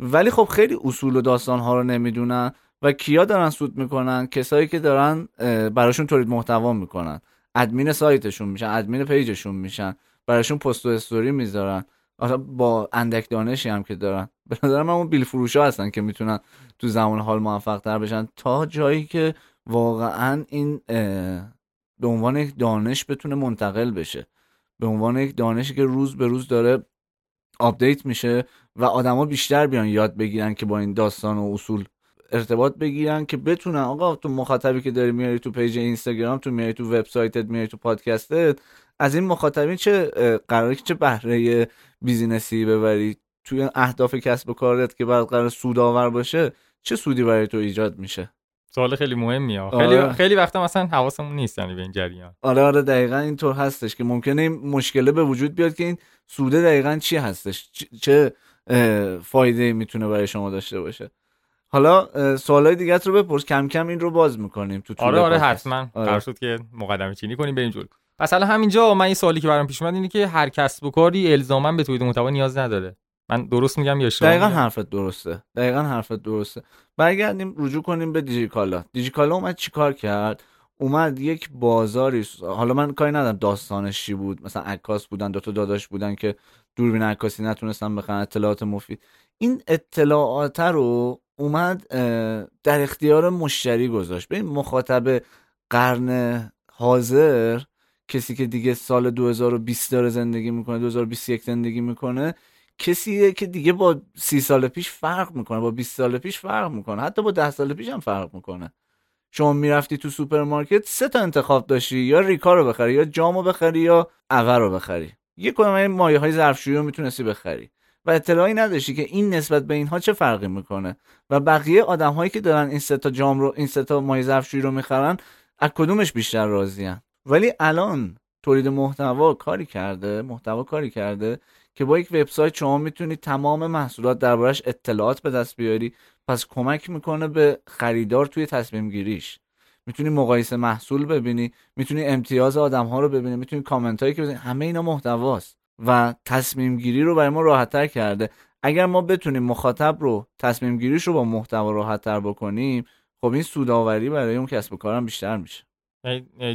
ولی خب خیلی اصول و داستان ها رو نمی‌دونن و کیا دارن سود می‌کنن؟ کسایی که دارن براشون تولید محتوا می‌کنن. ادمین سایتشون میشن admin page شون میشن. براشون پست و استوری می‌ذارن. آخه با اندک دانشی هم که دارن. به نظر من اون بیل فروشا هستن که می‌تونن تو زمان حال موفق تر بشن. تا جایی که واقعا این به عنوان یک دانش بتونه منتقل بشه. به عنوان یک دانشی که روز به روز داره update میشه و آدما بیشتر بیان یاد بگیرن که با این داستان و اصول ارتباط بگیرن که بتونن آقا تو مخاطبی که داری میاری تو page اینستاگرام تو میاری تو وبسایتت میاری تو پادکستت از این مخاطبین چه قراره که چه بهره business ی ببری؟ توی اهداف کسب و کارت که باید قرار سودآور باشه چه سودی برای تو ایجاد میشه؟ سوال خیلی مهمیه آره. خیلی خیلی وقتا مثلا حواسمون نیست یعنی به این جریان. آره آره دقیقا اینطور هستش که ممکنه این مشکله به وجود بیاد که این سوده دقیقا چی هستش؟ چه فایده می‌تونه برای شما داشته باشه؟ حالا سوالای دیگه رو بپرس. کم کم این رو باز می‌کنیم تو آره آره. حتما. آره. قرار شد که مقدمه چینی کنیم. بریم جلو. پس حالا همینجا من این سوالی که برام پیش اومد اینه که هر کسب و کاری الزاما به تولید محتوا نیاز نداره. من درست میگم یا اشتباه دقیقا میگم؟ حرفت درسته. دقیقا حرفت درسته. برگردیم رجوع کنیم به دیجیکالا. دیجیکالا اومد چیکار کرد؟ اومد یک بازاری حالا من کاری ندارم داستانش چی بود. مثلا عکاس بودن دوتا داداش بودن که دوربین عکاسی نتونستن بخرن اطلاعات مفید. این اطلاعات رو اومد در اختیار مشتری گذاشت. ببین مخاطب قرن حاضر کسی که دیگه سال 2020 داره زندگی می‌کنه 2021 زندگی می‌کنه کسیه که دیگه با سی سال پیش فرق می‌کنه با 20 سال پیش فرق می‌کنه حتی با 10 سال پیش هم فرق می‌کنه. شما می‌رفتی تو سوپرمارکت سه تا انتخاب داشتی یا ریکا رو بخری یا جام رو بخری یا اوه رو بخری. یه این مایع های ظرفشویی رو می‌تونستی بخری. و اطلاعی نداشتی که این نسبت به اینها چه فرقی می‌کنه. و بقیه آدم هایی که دارن این سه تا جام رو این سه تا مایع ظرفشویی رو می‌خرن از کدومش بیشتر راضیان؟ ولی الان تولید محتوا کاری کرده محتوا کاری کرده که با یک وبسایت شما می‌تونی تمام محصولات دربارش اطلاعات به دست بیاری پس کمک می‌کنه به خریدار توی تصمیم گیریش. می‌تونی مقایسه محصول ببینی می‌تونی امتیاز آدم ها رو ببینی می‌تونی کامنت هایی که بزنی همه اینا محتواست و تصمیم گیری رو برای ما راحت تر کرده. اگر ما بتونیم مخاطب رو تصمیم گیریش رو با محتوا راحت تر بکنیم خب این سوداوری برای اون کسب و کارم بیشتر میشه.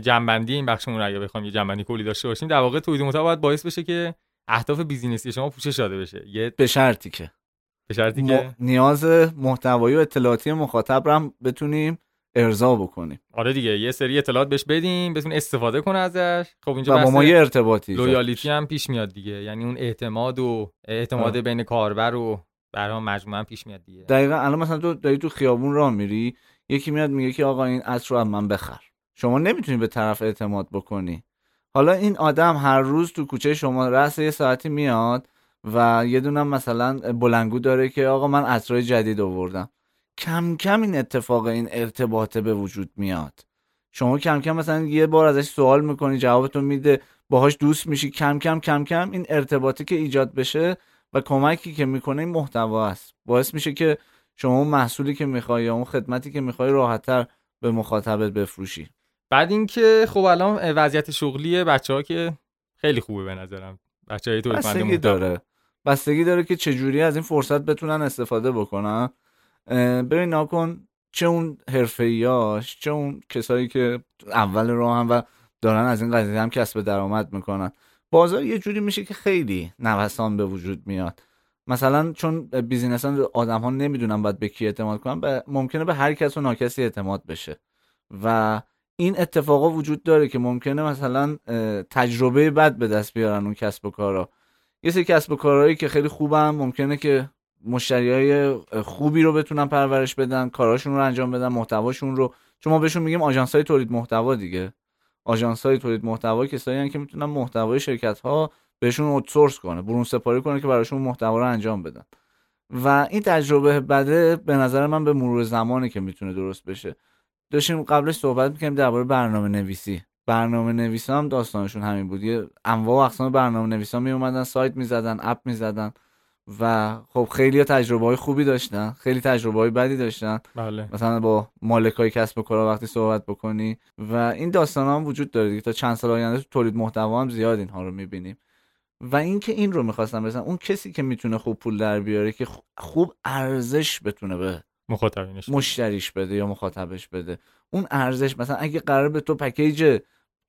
جمع‌بندی این بخشمون رو اگه بخوام یه جمع‌بندی کلی داشته باشیم در واقع تولید محتوا باید باعث بشه که اهداف business ی شما پوشش داده بشه. یه به شرطی که. به شرطی م- که؟ نیاز محتوایی و اطلاعاتی مخاطب رو هم بتونیم ارضا بکنیم. آره دیگه یه سری اطلاعات بهش بدیم بتونه استفاده کنه ازش. خب اینجا و با ما یه ارتباطی loyalty هم پیش میاد دیگه. یعنی اون اعتماد و اعتماد آه. بین کاربر و برای مجموعه پیش میاد دیگه. دقیقا الان مثلا تو داری تو خیابون راه میری یکی میاد میگه که آقا این عطر رو از من بخر. شما نمی‌تونی به طرف اعتماد بکنی. حالا این آدم هر روز تو کوچه شما رأس یه ساعتی میاد و یه دونم مثلا بلنگو داره که آقا من عطرهای جدید آوردم. کم کم این اتفاق این ارتباطه به وجود میاد. شما کم کم مثلا یه بار ازش سوال می‌کنی جوابتو میده باهاش دوست میشی کم کم کم کم این ارتباطی که ایجاد بشه و کمکی که می‌کنه این محتوا است. باعث میشه که شما اون محصولی که می‌خوای یا اون خدمتی که می‌خوای راحتتر به مخاطبت بفروشی. بعد اینکه خب الان وضعیت شغلی بچه ها که خیلی خوبه به نظرم. بچه های بستگی. داره. بستگی داره که چجوری از این فرصت بتونن استفاده بکنن. ببین ناکن چه اون حرفه‌ایاش چه اون کسایی که اول راه هم و دارن از این قضیه هم کسب درآمد می‌کنن. بازار یه جوری میشه که خیلی نوسان به وجود میاد. مثلا چون بیزینس آدم ها نمی‌دونن باید به کی اعتماد کنن به ممکنه به هر کس و ناکسی اعتماد بشه. و این اتفاقا وجود داره که ممکنه مثلا تجربه بد به دست بیارن اون کسب و کارا. یه سری کسب و کارهایی که خیلی خوبن ممکنه که مشتری های خوبی رو بتونن پرورش بدن کاراشون رو انجام بدن محتواشون رو. چون ما بهشون میگیم آژانس های تولید محتوا دیگه. آژانس های تولید محتوا کسایی که می‌تونن محتوای شرکت ها بهشون اوتسورس کنه برون سپاری کنه که براشون محتوا رو انجام بدن. و این تجربه بده به نظر من به مرور زمانی که می‌تونه درست بشه. داشتیم قبلش صحبت می‌کنیم درباره برنامه نویسی برنامه نویسا هم داستانشون همین بود. یه انواع و اقسام برنامه نویسا می اومدن سایت می‌زدن اپ می‌زدن و خب خیلی تجربه های خوبی داشتن خیلی تجربه های بدی داشتن. بله. مثلا با مالک های کسب و کار وقتی صحبت بکنی و این داستان هم وجود داره دیگه. تا چند سال آینده تو تولید محتوا هم زیاد اینها رو می‌بینیم. و اینکه این رو می‌خواستم بزنم اون کسی که می‌تونه خوب پول در بیاره که خوب ارزش بتونه به مخاطبینش مشتریش بده یا مخاطبش بده. اون ارزش مثلا اگه قرار به تو پکیج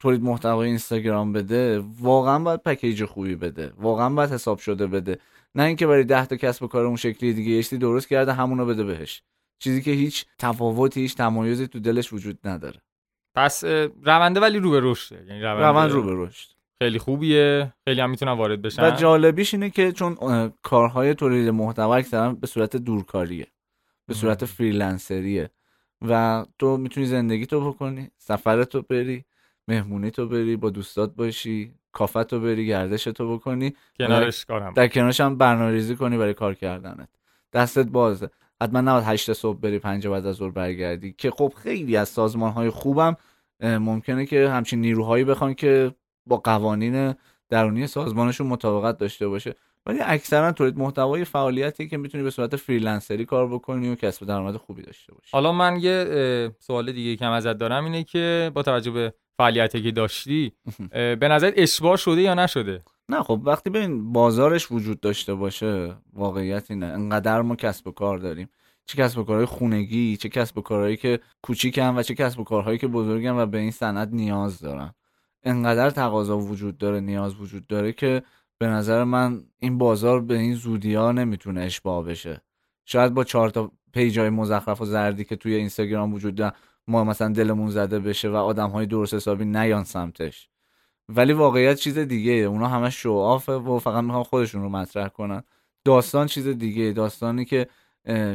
تولید محتوای اینستاگرام بده واقعا باید پکیج خوبی بده. واقعا باید حساب شده بده. نه اینکه برای 10 تا کسب و کار اون شکلی دیگه یشتی درست کرده همونو بده بهش. چیزی که هیچ تفاوتی هیچ تمایزی تو دلش وجود نداره. پس رونده ولی رو به رشده یعنی روند رو به رشد. خیلی خوبیه. خیلی هم می‌تونن وارد بشن. و جالبیش اینه که چون کارهای تولید محتوا اکثرا به صورت دورکاریه. به صورت فریلنسریه و تو می‌تونی زندگی تو بکنی سفر تو بری مهمونی تو بری با دوستات باشی کافت تو بری گردش تو بکنی. کنارش کارم در کنارش هم برنامه‌ریزی کنی برای کار کردنت. دستت بازه. حتما نباید هشت صبح بری پنج بعد از ظهر برگردی. که خب خیلی از سازمان های خوبم ممکنه که همچین نیروهایی بخوان که با قوانین درونی سازمانشون مطابقت داشته باشه. ولی اکثرا تولید محتوای فعالیتی که می‌تونی به صورت فریلنسری کار بکنی و کسب درآمد خوبی داشته باشی. حالا من یه سوال دیگه که ازت دارم اینه که با توجه به فعالیتی که داشتی به نظر اشباه شده یا نشده؟ نه خب وقتی ببین بازارش وجود داشته باشه واقعیت اینه. انقدر ما کسب و کار داریم. چه کسب و کارهای خونگی چه کسب و کارهایی که کوچیکن و چه کسب و کارهایی که بزرگن و به این صنعت نیاز دارن. انقدر تقاضا وجود داره نیاز وجود داره که به نظر من این بازار به این زودی ها نمی‌تونه اشباه بشه. شاید با چهار تا پیجای مزخرف و زردی که توی اینستاگرام وجود دارن ما مثلا دلمون زده بشه و آدم های درست حسابی نیان سمتش. ولی واقعیت چیز دیگه اونا همه شو آفه و فقط می‌خوان خودشون رو مطرح کنن. داستان چیز دیگه داستانی که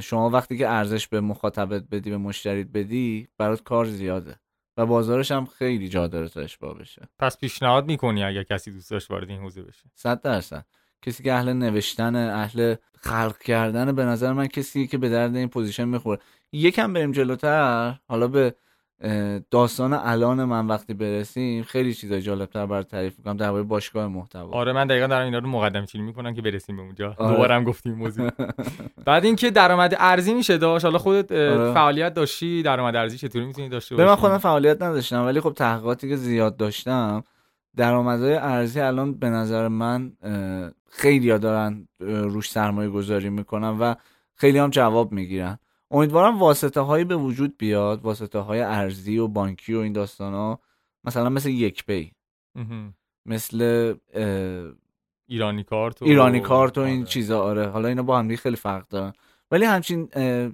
شما وقتی که ارزش به مخاطبت بدی به مشتریت بدی برات کار زیاده. و بازارش هم خیلی جا داره تا اشباع بشه. پس پیشنهاد می‌کنی اگر کسی دوست داشت وارد این حوزه بشه؟ صد درصد. کسی که اهل نوشتن اهل خلق کردن به نظر من کسی که به درد این position می‌خوره. یکم بریم جلوتر. حالا به داستان الان من وقتی برسیم خیلی چیزای جالبتر برات تعریف می‌کنم درباره باشگاه محتوا. آره من دقیقا دارم اینا رو مقدم چینی می‌کنم که برسیم به اونجا. آره. دوباره گفتیم موضوع. بعد اینکه درآمد ارزی میشه داشت. حالا خودت آره. فعالیت داشتی درآمد ارزی چطوری می‌تونی داشته باشی من خودم فعالیت نداشتم ولی خب تحقیقاتی که زیاد داشتم درآمدهای ارزی الان به نظر من خیلی دارن روش سرمایه گذاری می‌کنن و خیلی هم جواب می‌گیرن. امیدوارم واسطه هایی به وجود بیاد واسطه های ارزی و بانکی و این داستان ها مثلا مثل یک pay. مثل ایرانی کارت و ایرانی کارت و این آره. چیزا آره. حالا اینا با هم خیلی فرق دارن. ولی همچین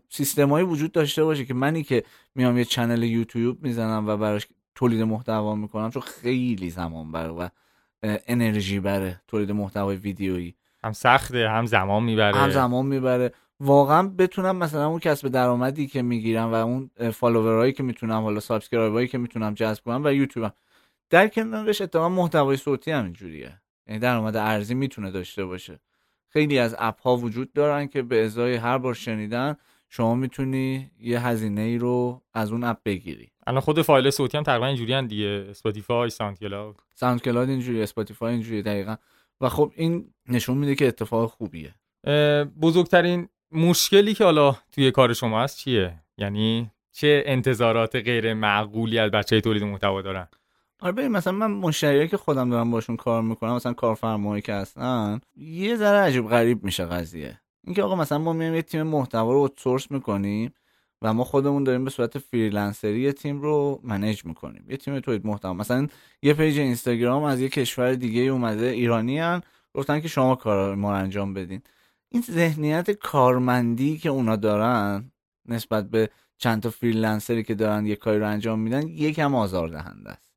سیستمایی وجود داشته باشه که منی که میام یه channel یوتیوب می‌زنم و براش تولید محتوا می‌کنم چون خیلی زمان بره و انرژی بره تولید محتوای ویدیویی. هم سخته هم زمان می‌بره. هم زمان می‌بره. واقعا بتونم مثلا اون کسب درآمدی که می‌گیرم و اون follower ایی که می‌تونم حالا subscribe ایی که می‌تونم جذب کنم و یوتیوبم. در کنارش اتفاقا محتوای صوتی هم اینجوریه. یعنی درآمد ارزی می‌تونه داشته باشه. خیلی از app ها وجود دارن که به ازای هر بار شنیدن شما می‌تونی یه هزینه ای رو از اون app بگیری. الان خود فایل صوتی هم تقریبا اینجوری دیگه. اسپاتیفای ساوند کلاود ساوند کلاود اینجوری اسپاتیفای اینجوری دقیقا. و خب این نشون میده که اتفاق خوبیه. بزرگترین مشکلی که حالا توی کار شما هست چیه؟ یعنی چه انتظارات غیر معقولی از بچه تولید محتوا دارن؟ آره ببین مثلا من مشتریایی که خودم دارم باشون کار می‌کنم مثلا کارفرمایی که هستن یه ذره عجیب غریب میشه قضیه. اینکه آقا مثلا ما میایم یه تیم محتوا رو outsource می‌کنیم و ما خودمون داریم به صورت freelancer ی یه تیم رو manage می‌کنیم. یه تیم تولید محتوا. مثلا یه page اینستاگرام از یه کشور دیگه اومده ایرانی هستن گفتن که شما کار ما رو انجام بدین. این ذهنیت کارمندی که اونا دارن نسبت به چند تا فریلنسری که دارن یه کاری رو انجام میدن یکم آزار دهنده است.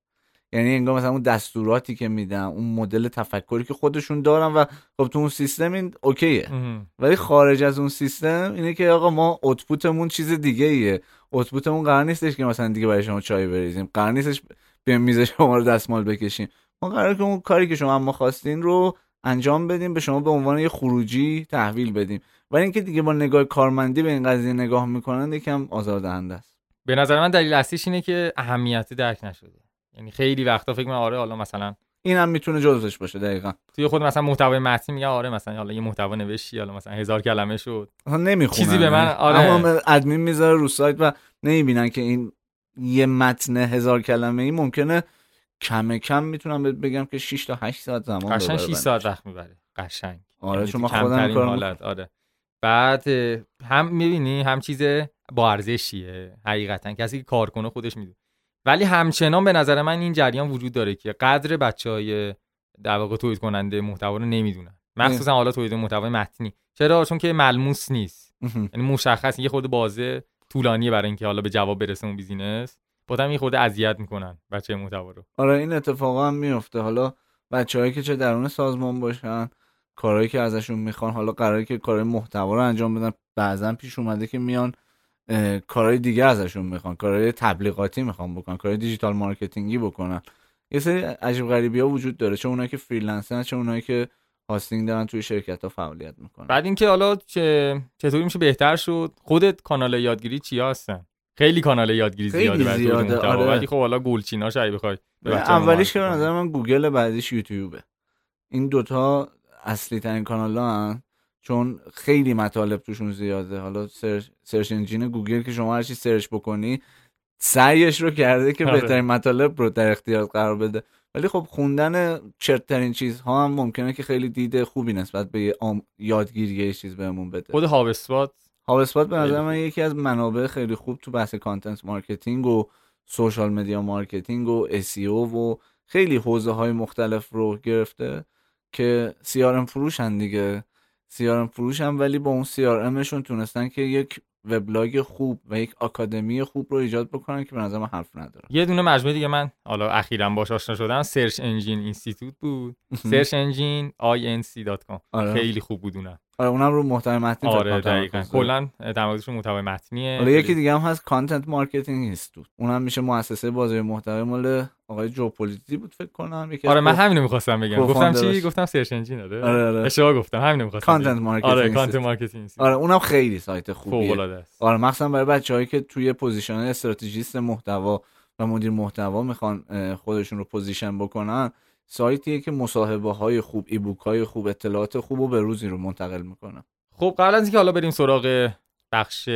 یعنی انگار مثلا اون دستوراتی که میدن اون مدل تفکری که خودشون دارن و خب تو اون سیستم این اوکیه. ولی خارج از اون سیستم اینه که آقا ما اوتپوتمون چیز دیگه ایه اوتپوتمون قرار نیستش که مثلا دیگه برای شما چای بریزیم. قرار نیستش به میز شما رو دستمال بکشیم. ما قرار که اون کاری که شما ما خواستین رو انجام بدیم به شما به عنوان یه خروجی تحویل بدیم. ولی اینکه دیگه با نگاه کارمندی به این قضیه نگاه می‌کنن یکم آزاردهنده است. به نظر من دلیل اصلیش اینه که اهمیتی درک نشده. یعنی خیلی وقتا فکر می‌کنم آره حالا مثلا این هم می‌تونه جزش باشه دقیقا. توی خود مثلا محتوای متنی میگه آره مثلا حالا یه محتوا نوشتی حالا مثلا هزار کلمه شد. نمی‌خونن چیزی به من آره. اما ادمین می‌ذاره رو سایت و نمی‌بینن که این یه متن هزار کلمه ای ممکنه کم کم می‌تونم بهت بگم که 6 تا 8 ساعت زمان قشنگ 6 ببره ساعت وقت می‌بره قشنگ. آره یعنی چون تو من خودم کمترین کار حالت آره. بعد هم می‌بینی هم چیز با ارزشیه حقیقتا. کسی که کار کنه خودش می‌دونه. ولی همچنان به نظر من این جریان وجود داره که قدر بچه های در واقع تولید کننده محتوا رو نمی‌دونن. مخصوصا حالا تولید محتوای متنی. چرا؟ چون که ملموس نیست. یعنی مشخص یه خود بازه طولانیه برای اینکه حالا به جواب برسه اون بیزینس. بازم یه خود اذیت می‌کنن بچه محتوا رو. آره این اتفاقا هم میفته حالا بچههایی که چه درون سازمان باشن کارهایی که ازشون می‌خوان حالا قراره که کارهای محتوا رو انجام بدن. بعضا پیش اومده که میان کارهای دیگه ازشون می‌خوان کارهای تبلیغاتی می‌خوان بکنن کارهای digital marketing ی بکنن. یه سری عجیب غریبی ها وجود داره. چه اونایی که freelancer ن چه اونایی که هاستینگ دارن توی شرکت ها فعالیت می‌کنن. بعد اینکه حالا چه چطوری میشه بهتر شد؟ خودت کانال یادگیری چیا هستن؟ خیلی کانال یادگیری خیلی زیاده تولید زیاده،. آره. ولی خب حالا گلچیناش اگه بخوای اولیش که به نظر. من گوگل بعدیش یوتیوبه این دوتا اصلی ترین کانال هن چون خیلی مطالب توشون زیاده حالا search, search engine گوگل که شما هرچی search بکنی سعیش رو کرده که آره. بهترین مطالب رو در اختیار قرار بده ولی خب خوندن چرترین چیزها هم ممکنه که خیلی دید خوبی نسبت به آم- یادگیری یه چیز بهمون بده خود HubSpot HubSpot به نظر من یکی از منابع خیلی خوب تو بحث content marketing و social media marketing و SEO و خیلی حوزه های مختلف رو گرفته که CRM فروش هم دیگه. CRM فروش هم ولی با اون CRM شون تونستن که یک وبلاگ خوب و یک آکادمی خوب رو ایجاد بکنن که به نظر من حرف نداره. یه دونه مجموعه دیگه من حالا اخیرا باش آشنا شدم. Search Engine Institute بود. Search Engine inc.com آره. خیلی خوب بود اونم. آره اونم رو محتوای متنی آره دقیقاً. کلا موردشون محتوای متنیه. حالا یکی دیگه هم هست Content Marketing Institute اونم میشه مؤسسه بازار محتوای مال آقای جو پولیتزی بود فکر کنم یکی آره من کو- همینو می‌خواستم بگم. گفتم چی. گفتم search engine آره آره آره. اشتباه گفتم همینو می‌خواستم content. marketing آره. content marketing آره اونم خیلی سایت خوبیه. است. آره مخصوصا برای بچه‌هایی که توی position استراتژیست محتوا و مدیر محتوا می‌خوان خودشون رو position بکنن. سایتیه که مصاحبه های خوب ایبوک های خوب اطلاعات خوب و به روزی رو منتقل می‌کنه. خب قبل از اینکه حالا بریم سراغ بخش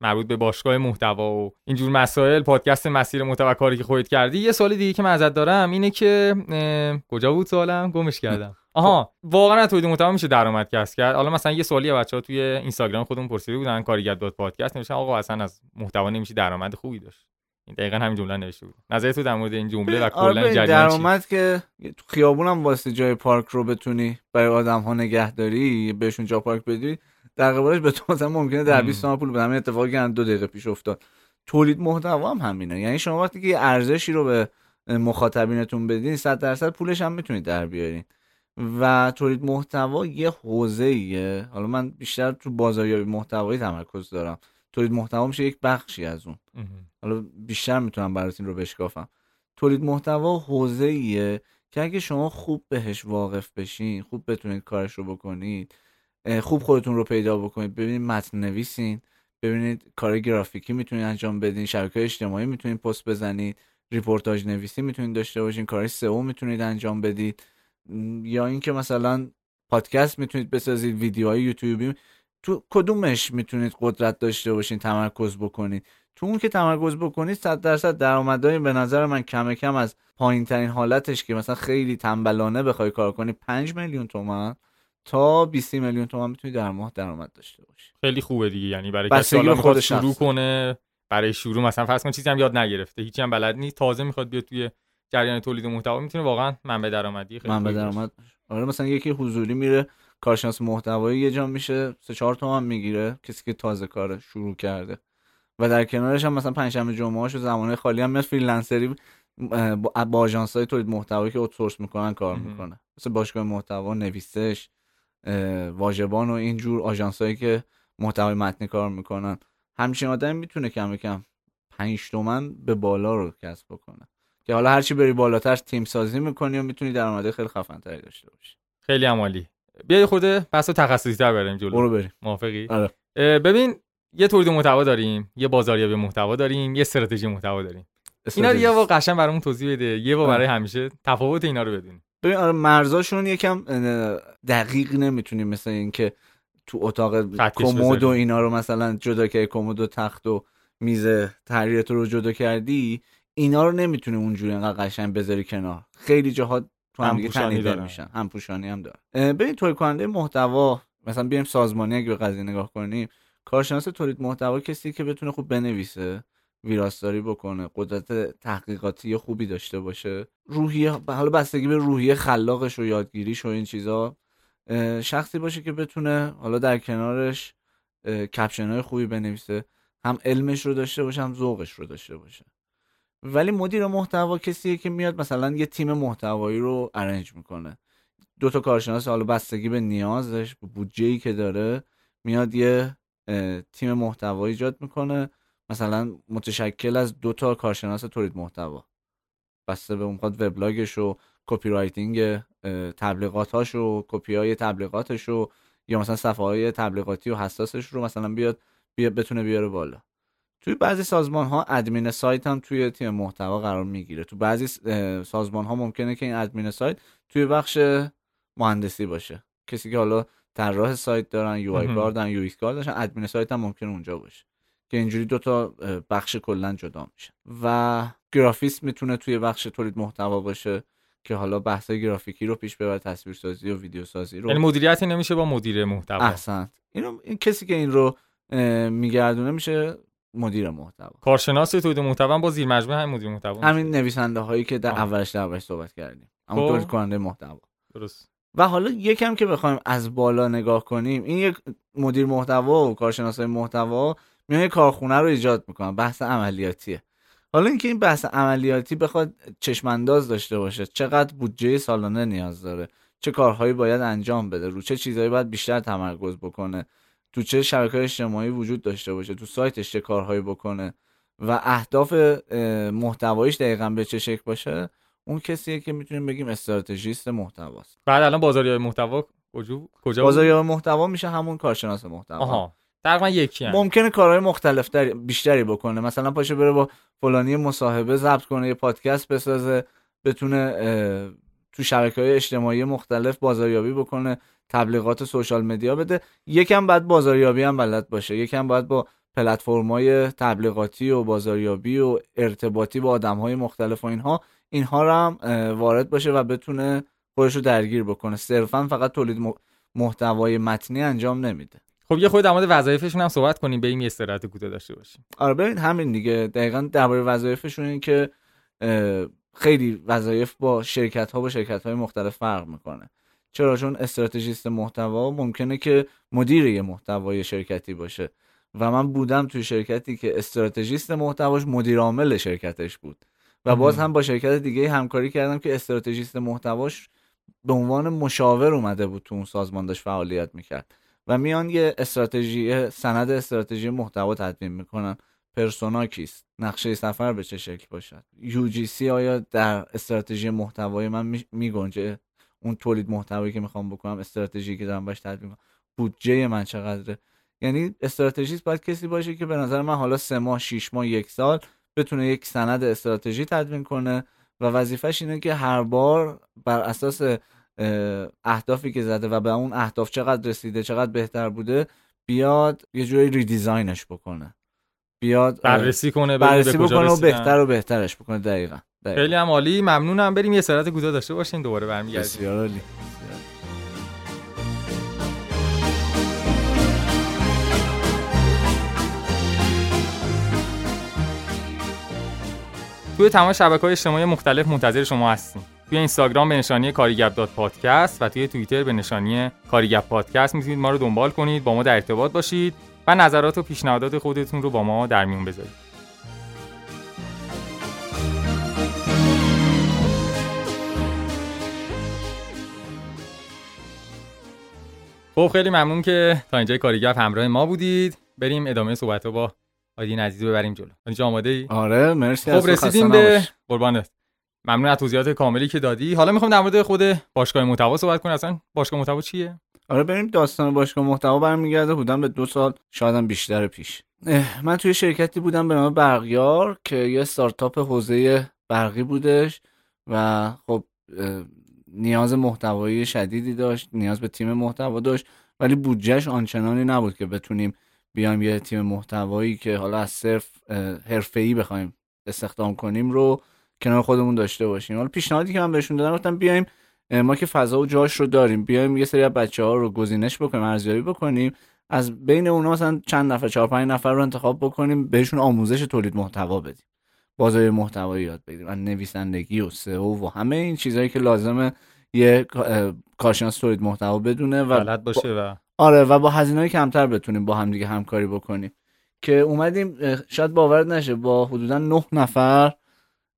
مربوط به باشگاه محتوا و اینجور مسائل پادکست مسیر محتوا کاری که خودت کردی یه سوال دیگه که من ازت دارم اینه که اه، کجا بود سوالم؟ گمش کردم. آها واقعا از تولید محتوا میشه درآمد کسب کرد. حالا مثلا یه سوالی بچه‌ها توی اینستاگرام خودمون پرسیده بودن کارگر دات پادکست نوشتن آقا اصلا از محتوا نمیشه درآمد خوبی داشت. این دقیقا همین جمله نوشته بود. نظر تو در مورد این جمله و آره کلا ببین، جریان درآمد که تو خیابون هم واسه جای پارک رو بتونی برای آدم ها نگهداری بهشون جا پارک بدی در قبالش به تو مثلا ممکنه در مم. 20 تومن پول بدم همین اتفاقی که دو دقیقه پیش افتاد. تولید محتوا هم همینه. یعنی شما وقتی که ارزشی رو به مخاطبینتون بدین 100 درصد پولش هم می‌تونید در بیارین و تولید محتوا یه حوزه ایه حالا من بیشتر تو بازاریابی محتوایی تمرکز دارم. تولید محتوا میشه یک بخشی از اون. حالا بیشتر می‌تونم براتون رو بشکافم. تولید محتوا حوزه ایه که اگه شما خوب بهش واقف بشین خوب بتونید کارش رو بکنید خوب خودتون رو پیدا بکنید ببینید متن نویسین ببینید کار گرافیکی می‌تونید انجام بدین شبکه اجتماعی می‌تونید پست بزنید ریپورتاج نویسی می‌تونید داشته باشین کار سئو می‌تونید انجام بدید. یا اینکه مثلا پادکست می‌تونید بسازید ویدیوهای یوتیوبی تو کدومش می‌تونید قدرت داشته باشین تمرکز بکنید تو اون که تمرکز بکنید 100 درصد درآمدهای به نظر من کم کم از پایین ترین حالتش که مثلا خیلی تنبلانه بخوای کار کنی 5 میلیون تومن تا 20 میلیون تومن می‌تونی در ماه درآمد داشته باشی خیلی خوبه دیگه یعنی برای کسی که حالا به می‌خواد خود شروع. کنه برای شروع مثلا فرض کن چیزی هم یاد نگرفته هیچی هم بلد نیست تازه می‌خواد بیاد توی جریان تولید محتوا می‌تونه واقعا منبع درآمدی خیلی منبع. درآمد. آره مثلا یکی حضوری میره کارشناس محتوایی یه جا میشه 3 4 تومن می‌گیره کسی که تازه کار شروع کرده. و در کنارش هم مثلا پنجشنبه جمعه هاش و زمانه خالی هم میاد فریلنسری با با آژانس های تولید محتوایی که اوتسورس می‌کنن کار. می‌کنه. مثل باشگاه محتوا نویسش واژبان و اینجور آژانس هایی که محتوای متنی کار می‌کنن. همچین آدمی می‌تونه کم کم 5 تومن به بالا رو کسب بکنه. که حالا هرچی بری بالاتر تیم سازی می‌کنی و می‌تونی درآمد خیلی خفن تری داشته باشی. خیلی عمالی. بیا خود بحث تخصصی تر بریم جلو. برو بریم. موافقی؟ آره. ببین یه تولید محتوا داریم یه بازاریابی محتوا داریم یه استراتژی محتوا داریم. اینا رو یه بار قشنگ برامون توضیح بده. یه بار برای همیشه تفاوت اینا رو بدونیم. ببین آره مرزاشون یکم دقیق نمی‌تونیم مثل اینکه تو اتاق کمد و اینا رو مثلا جدا که کمد و تخت و میز تحریرت رو جدا کردی اینا رو نمی‌تونی اونجوری انقدر قشنگ بذاری کنار. خیلی جاها تو هم دیگه تنیده میشن. هم پوشانی هم داره ببین تولید کننده محتوا مثلا بیایم سازمانی اگه به قضیه نگاه کنیم کارشناس تولید محتوا کسی که بتونه خوب بنویسه ویراستاری بکنه قدرت تحقیقاتی خوبی داشته باشه روحیه حالا بستگی به روحیه خلاقش و یادگیریش و این چیزا شخصی باشه که بتونه حالا در کنارش caption های خوبی بنویسه هم علمش رو داشته باشه هم ذوقش رو داشته باشه. ولی مدیر محتوا کسیه که میاد مثلا یه تیم محتوایی رو arrange می‌کنه. دو تا کارشناس حالا بستگی به نیازش به بودجه که داره میاد یه تیم محتوایی ایجاد می‌کنه. مثلا متشکل از دو تا کارشناس تولید محتوا. بسته به اون وبلاگش و copywriting تبلیغاتاش و کپی های تبلیغاتش و یا مثلا صفحه های تبلیغاتی و حساسش رو مثلا بیاد بیا بتونه بیاره بالا. توی بعضی سازمان ها ادمین سایت هم توی تیم محتوا قرار می‌گیره. تو بعضی سازمان ها ممکنه که این ادمین سایت توی بخش مهندسی باشه. کسی که حالا طراح سایت دارن UI کار دارن UX کار داشتن ادمین سایت هم ممکنه اونجا باشه. که اینجوری دو تا بخش کلا جدا میشه. و گرافیست می‌تونه توی بخش تولید محتوا باشه که حالا بحث گرافیکی رو پیش ببره تصویرسازی و ویدیو سازی رو. یعنی مدیریتی نمیشه با مدیر محتوا. احسن اینو این کسی که این رو میگردونه میشه مدیر محتوا. کارشناس تولید محتوا با زیر مجموعه همین مدیر محتوا همین نویسنده هایی که در اولش در اولش صحبت کردیم. اما خب. تولید کننده محتوا. درست. و حالا یکم که بخوایم از بالا نگاه کنیم این یک مدیر محتوا و کارشناس محتوا میان کارخونه رو ایجاد می‌کنن. بحث عملیاتیه. حالا اینکه این بحث عملیاتی بخواد چشمانداز داشته باشه چقدر بودجه سالانه نیاز داره چه کارهایی باید انجام بده رو چه چیزهایی باید بیشتر تمرکز بکنه. تو چه شبکه اجتماعی وجود داشته باشه تو سایتش چه کارهایی بکنه و اهداف محتوایش دقیقا به چه شکل باشه اون کسیه که می‌تونیم بگیم استراتژیست محتواست. بعد الان بازاریابی محتوا کجا بازاریابی محتوا میشه همون کارشناس محتوا. تقریبا یکی هم. ممکنه کارهای مختلف بیشتری بکنه. مثلا پاشه بره با فلانی مصاحبه ضبط کنه یه پادکست بسازه بتونه تو شبکه های اجتماعی مختلف بازاریابی بکنه. تبلیغات سوشال مدیا بده. یکم بعد بازاریابی هم بلد باشه. یکم باید با پلتفرم‌های تبلیغاتی و بازاریابی و ارتباطی با آدم‌های مختلف و اینها اینها رو هم وارد باشه و بتونه خودش رو درگیر بکنه. صرفا فقط تولید محتوای متنی انجام نمیده. خب یه خود در مورد وظایفشون هم صحبت کنیم بریم یه استراحت کوتاه داشته باشیم. آره ببین همین دیگه. دقیقا درباره وظایفشون این که خیلی وظایف با شرکت ها با شرکت های مختلف فرق می‌کنه. چرا؟ چون استراتژیست محتوا ممکنه که مدیر یه محتوای شرکتی باشه. و من بودم توی شرکتی که استراتژیست محتواش مدیر عامل شرکتش بود. و باز هم با شرکت دیگه همکاری کردم که استراتژیست محتواش به عنوان مشاور اومده بود تو اون سازمان داشت فعالیت می‌کرد. و میان یه استراتژی سند استراتژی محتوا تدوین می‌کنن. پرسونا کیست؟ نقشه سفر به چه شکل باشد؟ سی آیا در استراتژی محتوای من میگنجه؟ اون تولید محتوایی که می‌خوام بکنم استراتژی که دارم باش تدوین بودجه من چقدره؟ یعنی استراتژیست باید کسی باشه که به نظر من حالا سه ماه شیش ماه یک سال بتونه یک سند استراتژی تدوین کنه و وظیفش اینه که هر بار بر اساس اهدافی که زده و به اون اهداف چقدر رسیده چقدر بهتر بوده بیاد یه جوری ریدیزاینش بکنه. بیاد بررسی کنه بررسی بکنه و بهتر و بهترش بکنه دقیقا, دقیقا. خیلی هم عالی. ممنونم. بریم یه سرعت کوتاه داشته باشین. دوباره برمیگردیم. بسیار عالی. توی تمام شبکه های اجتماعی مختلف منتظر شما هستیم. توی اینستاگرام به نشانی کاریگپ دات پادکست و توی توییتر به نشانی کاریگپ پادکست می‌تونید ما رو دنبال کنید با ما در ارتباط باشید و نظرات و پیشنهادات خودتون رو با ما در میون بذارید. خب خیلی ممنون که تا اینجای کاریگپ همراه ما بودید. بریم ادامه صحبت با آیدین عزیز ببریم جلو. اینجا آماده ای؟ آره مرسی خب رسیدیم به قربانت ممنون از توضیحات کاملی که دادی. حالا می‌خوام در مورد خود باشگاه محتوا صحبت کنیم اصلا باشگاه محتوا چیه؟ آره بریم داستان باشگاه محتوا برمیگرده. بودم به دو سال شاید بیشتر پیش. من توی شرکتی بودم به نام برقیار که یه استارتاپ حوزه برقی بودش و خب نیاز محتوایی شدیدی داشت نیاز به تیم محتوا داشت ولی بودجهش آنچنانی نبود که بتونیم بیایم یه تیم محتوایی که حالا از صرف حرفه‌ای بخوایم استخدام کنیم رو کنار خودمون داشته باشیم. حالا پیشنهادی که من بهشون دادم گفتم بیایم ما که فضا و جاش رو داریم بیایم یه سری از بچه ها رو گزینش بکنیم ارزیابی بکنیم از بین اونا مثلا چند نفر چهار پنج نفر رو انتخاب بکنیم بهشون آموزش تولید محتوا بدیم. بازار محتوایی یاد بگیریم. از نویسندگی و سئو و همه این چیزهایی که لازمه یه کارشناس تولید محتوا بدونه و بلد باشه و آره و با هزینه کمتر بتونیم با همدیگه همکاری بکنیم. که اومدیم شاید باور نشه با حدودا نه نفر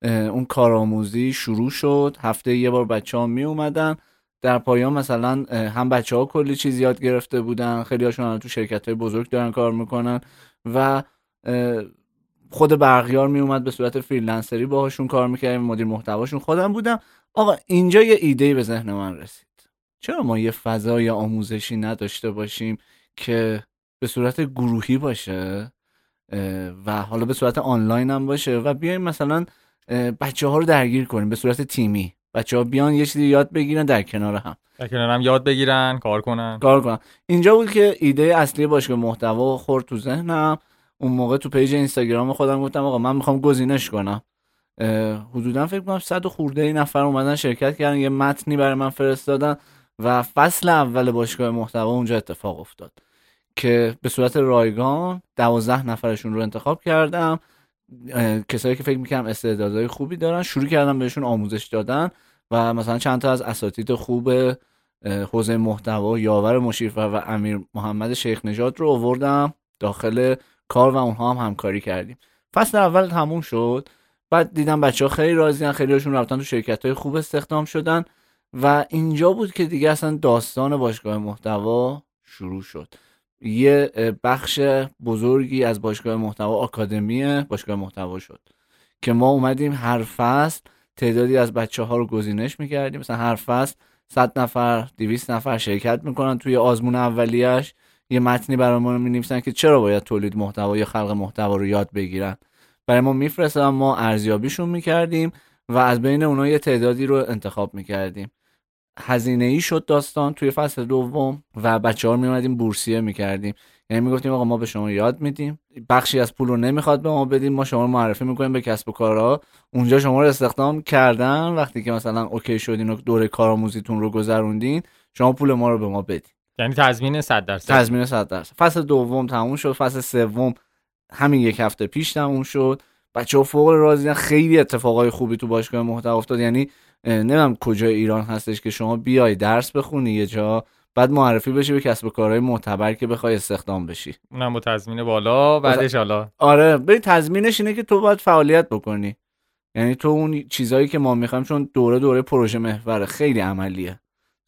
اون کارآموزی شروع شد. هفته یه بار بچه ها می اومدن در پایان مثلا هم بچه ها کلی چیز یاد گرفته بودن. خیلی هاشون تو شرکت های بزرگ دارن کار می‌کنن و خود برقیار می اومد به صورت فریلنسری باهاشون کار می‌کردیم مدیر محتواشون. خودم بودم. آقا اینجا یه ایده به ذهن من رسید. چرا ما یه فضای آموزشی نداشته باشیم که به صورت گروهی باشه و حالا به صورت آنلاین هم باشه و بیایم مثلا بچه ها رو درگیر کنیم به صورت تیمی. بچه ها بیان یه چیزی یاد بگیرن در کنار هم. در کنار هم یاد بگیرن کار کنن. کار کنن. اینجا بود که ایده اصلی باشگاه محتوا خورد تو ذهنم. اون موقع تو پیج اینستاگرام خودم گفتم آقا من می‌خوام گزینش کنم. حدودا فکر کنم صد خورده ای نفر اومدن شرکت کردن یه متنی برای من فرستادن و فصل اول باشگاه محتوا اونجا اتفاق افتاد که به صورت رایگان دوازده نفرشون رو انتخاب کردم. کسایی که فکر می‌کنم استعدادهای خوبی دارن شروع کردم بهشون آموزش دادن و مثلا چند تا از اساتید خوب حوزه محتوا یاور مشیرفر و امیر محمد شیخ نژاد رو آوردم داخل کار و اونها هم همکاری کردیم. فصل اول تموم شد. بعد دیدم بچه ها خیلی راضی خیلی هاشون رفتن تو شرکت های خوب استخدام شدن و اینجا بود که دیگه اصلا داستان باشگاه محتوا شروع شد. یه بخش بزرگی از باشگاه محتوا آکادمی باشگاه محتوا شد که ما اومدیم هر فصل تعدادی از بچه ها رو گزینش می‌کردیم. مثلا هر فصل 100 نفر 200 نفر شرکت می‌کنن توی آزمون اولیش یه متنی برای ما می که چرا باید تولید محتوا یا خلق محتوا رو یاد بگیرن. برای ما میفرستن ما ارزیابیشون می‌کردیم و از بین اونها یه تعدادی رو انتخاب می‌کردیم. هزینه ای شد داستان توی فصل دوم و بچه ها میومدیم بورسیه می‌کردیم. یعنی می‌گفتیم آقا ما به شما یاد میدیم. بخشی از پول رو نمی‌خواد به ما بدیم ما شما رو معرفی می‌کنیم به کسب و کارها اونجا شما رو استخدام کردن. وقتی که مثلا اوکی شدین و دوره کارآموزیتون رو گذروندین شما پول ما رو به ما بدین. یعنی تضمین 100 درصد. تضمین 100 درصد. فصل دوم تموم شد فصل سوم همین یک هفته پیش تموم شد. بچه ها فوق راضی خیلی اتفاقای خوبی تو باشگاه محتوا افتاد. یعنی نمی‌دونم کجا ایران هستش که شما بیای درس بخونی یه جا بعد معرفی بشی به کسب و کارهای معتبر که بخوای استخدام بشی. اونم با تضمین بالا بعدش حالا آره ببین تضمینش اینه که تو باید فعالیت بکنی. یعنی تو اون چیزایی که ما می‌خوایم چون دوره دوره پروژه محور خیلی عملیه.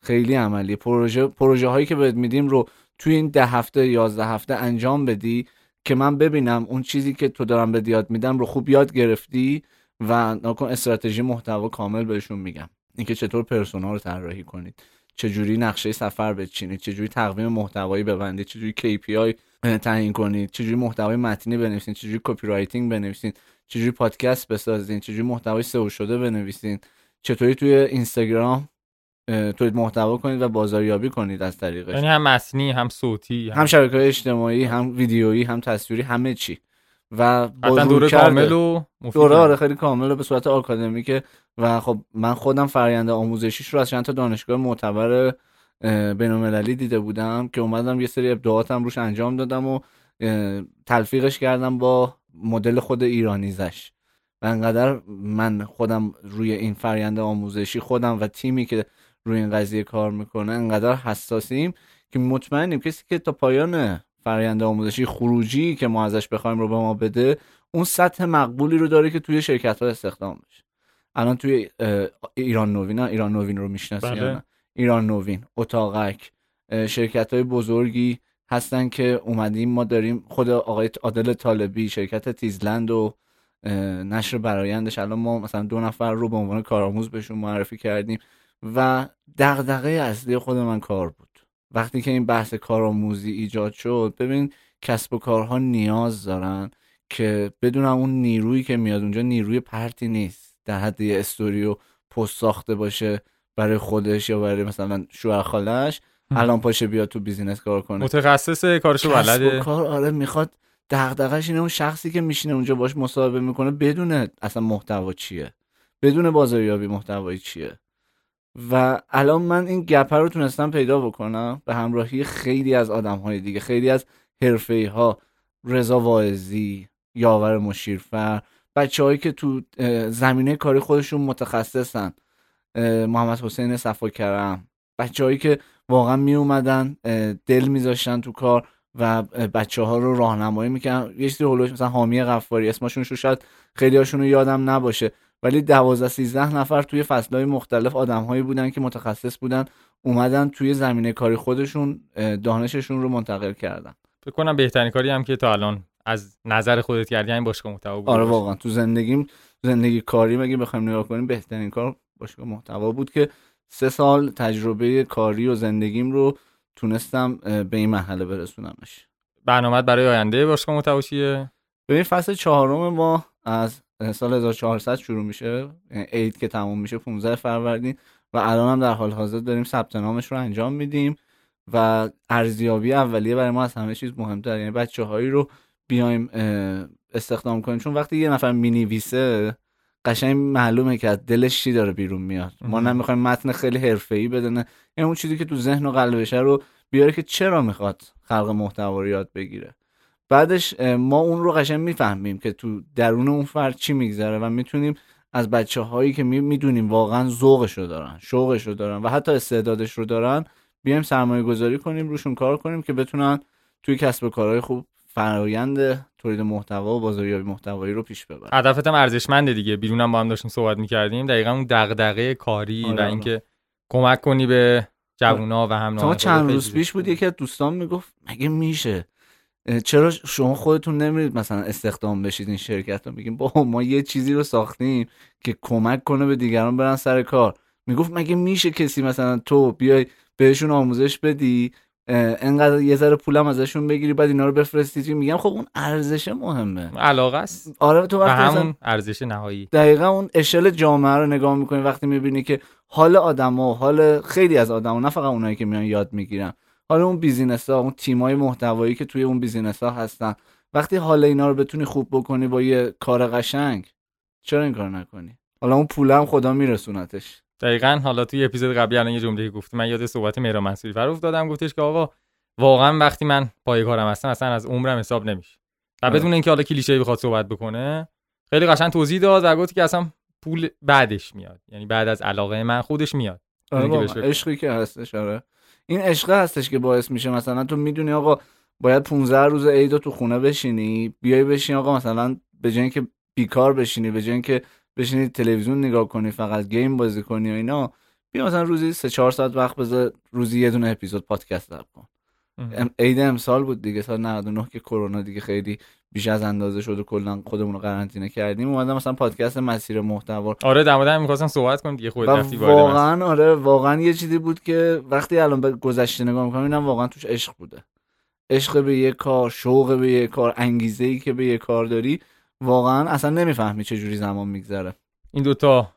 خیلی عملیه پروژه پروژه هایی که بهت میدیم رو توی این ده هفته یازده هفته انجام بدی که من ببینم اون چیزی که تو دارم بهت یاد میدم رو خوب یاد گرفتی و نکن استراتژی محتوا کامل بهشون میگم. اینکه چطور persona رو طراحی کنید. چجوری نقشه سفر بچینید. چجوری تقویم محتوایی ببندید. چجوری KPI تعیین کنید. چجوری محتوای متنی بنویسید. چجوری copywriting بنویسید. چجوری پادکست بسازید. چجوری محتوای سئو شده بنویسید. چطوری توی اینستاگرام تولید محتوا کنید و بازاریابی کنید از طریقش. یعنی هم متنی هم صوتی هم, هم شبکه اجتماعی هم ویدیویی هم تصویری همه چی. و دوره کامل و دوره آره خیلی کامل و به صورت آکادمیکه و خب من خودم فرآیند آموزشیش رو از چند تا دانشگاه معتبر بین‌المللی دیده بودم که اومدم یه سری ابداعاتم روش انجام دادم و تلفیقش کردم با مدل خود ایرانیزش. و انقدر من خودم روی این فرآیند آموزشی خودم و تیمی که روی این قضیه کار می‌کنه. انقدر حساسیم که مطمئنیم کسی که تا پایان فرآیند آموزشی خروجی که ما ازش بخوایم رو به ما بده اون سطح مقبولی رو داره که توی شرکت ها استخدام بشه. الان توی ایران نوین ایران نوین رو می‌شناسی بله. ایران نوین اتاقک شرکت های بزرگی هستن که اومدیم ما داریم خود آقای عادل طالبی شرکت تیزلند و نشر برایندش. الان ما مثلا دو نفر رو به عنوان کارآموز بهشون معرفی کردیم. و دغدغه اصلی خود من کار بود. وقتی که این بحث کارآموزی ایجاد شد ببین کسب و کارها نیاز دارن که بدونم اون نیرویی که میاد اونجا نیروی پرتی نیست. در حد یه استوری و پست ساخته باشه برای خودش یا برای مثلا شوهر خالش الان پاشه بیاد تو business کار کنه. متخصص کارشو بلده. کار آره می‌خواد دغدغش اینه اون شخصی که میشینه اونجا باش مصاحبه می‌کنه بدونه اصلا محتوا چیه. بدون بازاریابی محتوایی چیه. و الان من این گپه رو تونستم پیدا بکنم به همراهی خیلی از آدم های دیگه خیلی از حرفه ها رضا واعظی یاور مشیرفر بچه هایی که تو زمینه کاری خودشون متخصصن محمد حسین صفا کرم بچه هایی که واقعا می اومدن دل میذاشتن تو کار و بچه ها رو راهنمایی می‌کنن یه چیزی هولوش مثلا حامی غفاری اسمشون شو شاید خیلی هاشون رو یادم نباشه. ولی دوازده سیزده نفر توی فصلهای مختلف آدمهایی بودن که متخصص بودن اومدن توی زمینه کاری خودشون دانششون رو منتقل کردن. فکر کنم بهترین کاری هم که تا الان از نظر خودت کردی این باشگاه محتوا بود. آره واقعا. تو زندگیم زندگی کاری مگه بخوایم نگاه کنیم بهترین کار باشگاه محتوا بود که سه سال تجربه کاری و زندگیم رو تونستم به این مرحله برسونمش. برنامه برای آینده باشگاه محتوا چیه؟ ببین فصل چهارم ما از سال 1400 شروع میشه. یعنی عید که تموم میشه 15 فروردین و الان هم در حال حاضر داریم ثبت نامش رو انجام میدیم و ارزیابی اولیه برای ما از همه چیز مهمتر. یعنی بچه هایی رو بیایم استخدام کنیم. چون وقتی یه نفر می‌نویسه قشنگ معلومه که از دلش چی داره بیرون میاد. ما نمی‌خوایم متن خیلی حرفه‌ای بدونه یعنی اون چیزی که تو ذهن و قلبشه رو بیاره که چرا می‌خواد خلق محتوا رو یاد بگیره. بعدش ما اون رو قشنگ می‌فهمیم که تو درون اون فرد چی میگذره و می‌تونیم از بچه هایی که می‌دونیم واقعا ذوقش رو دارن شوقش رو دارن و حتی استعدادش رو دارن بیایم سرمایه گذاری کنیم روشون کار کنیم که بتونن توی کسب کارهای خوب فرایند تولید محتوا و بازاریابی محتوایی رو پیش ببرن. هدفت هم ارزشمنده دیگه. بیرونم با هم داشتیم صحبت می‌کردیم. دقیقا اون دغدغه کاری آره و اینکه کمک کنی به جوونا و هم چند روز پیش بود یکی از دوستان می‌گفت مگه میشه؟ چرا شما خودتون نمیرید مثلا استخدام بشید این شرکت رو؟ میگیم با ما یه چیزی رو ساختیم که کمک کنه به دیگران برن سر کار. می‌گفت مگه میشه کسی مثلا تو بیای بهشون آموزش بدی؟ انقدر یه ذره پولم ازشون بگیری بعد اینا رو بفرستی میگم؟ خب اون ارزش مهمه. علاقه است. آره تو وقتی همون ارزش نهایی. دقیقا اون اشل جامعه رو نگاه می‌کنی وقتی می‌بینی که حال آدما حال خیلی از آدما نه فقط اونایی که میان یاد می‌گیرن حالا اون business ها اون تیمای محتوایی که توی اون business ها هستن. وقتی حال اینا رو بتونی خوب بکنی با یه کار قشنگ چرا این کار نکنی؟ حالا اون پولم خدا میرسونتش. دقیقا حالا توی اپیزود قبلی الان یه جمله گفتی. من یاد صحبت مهران منصوری فر افتادم. گفتش که آقا واقعا وقتی من پای کارم هستم اصلا از عمرم حساب نمیشه. و آره. بدون اینکه حالا کلیشه بخواد صحبت بکنه خیلی قشنگ توضیح داد و گفت که اصلا پول بعدش میاد. یعنی بعد از علاقه من خودش میاد. آره عشقی که هستش آره. این عشقه هستش که باعث میشه مثلا تو می‌دونی آقا باید 15 روز عید تو خونه بشینی بیای بشین آقا مثلا به جای اینکه بیکار بشینی به جای اینکه بشینی تلویزیون نگاه کنی فقط گیم بازی کنی و اینا بیا مثلا روزی 3 4 ساعت وقت بذار روزی یه دونه اپیزود پادکست ضبط کن. عید امسال بود دیگه سال 99 که کرونا دیگه خیلی بیش از اندازه شد و کلا خودمون رو قرنطینه کردیم. اومدم مثلا پادکست مسیر محتوا. آره در مورد می‌خواستم صحبت کنم دیگه خودت رفتی واقعا آره واقعا یه چیزی بود که وقتی الان به گذشته نگاه می‌کنم اینم واقعا توش عشق بوده. عشق به یه کار شوق به یه کار انگیزه ای که به یه کار داری واقعا اصلا نمی‌فهمی چه جوری زمان میگذره. این دوتا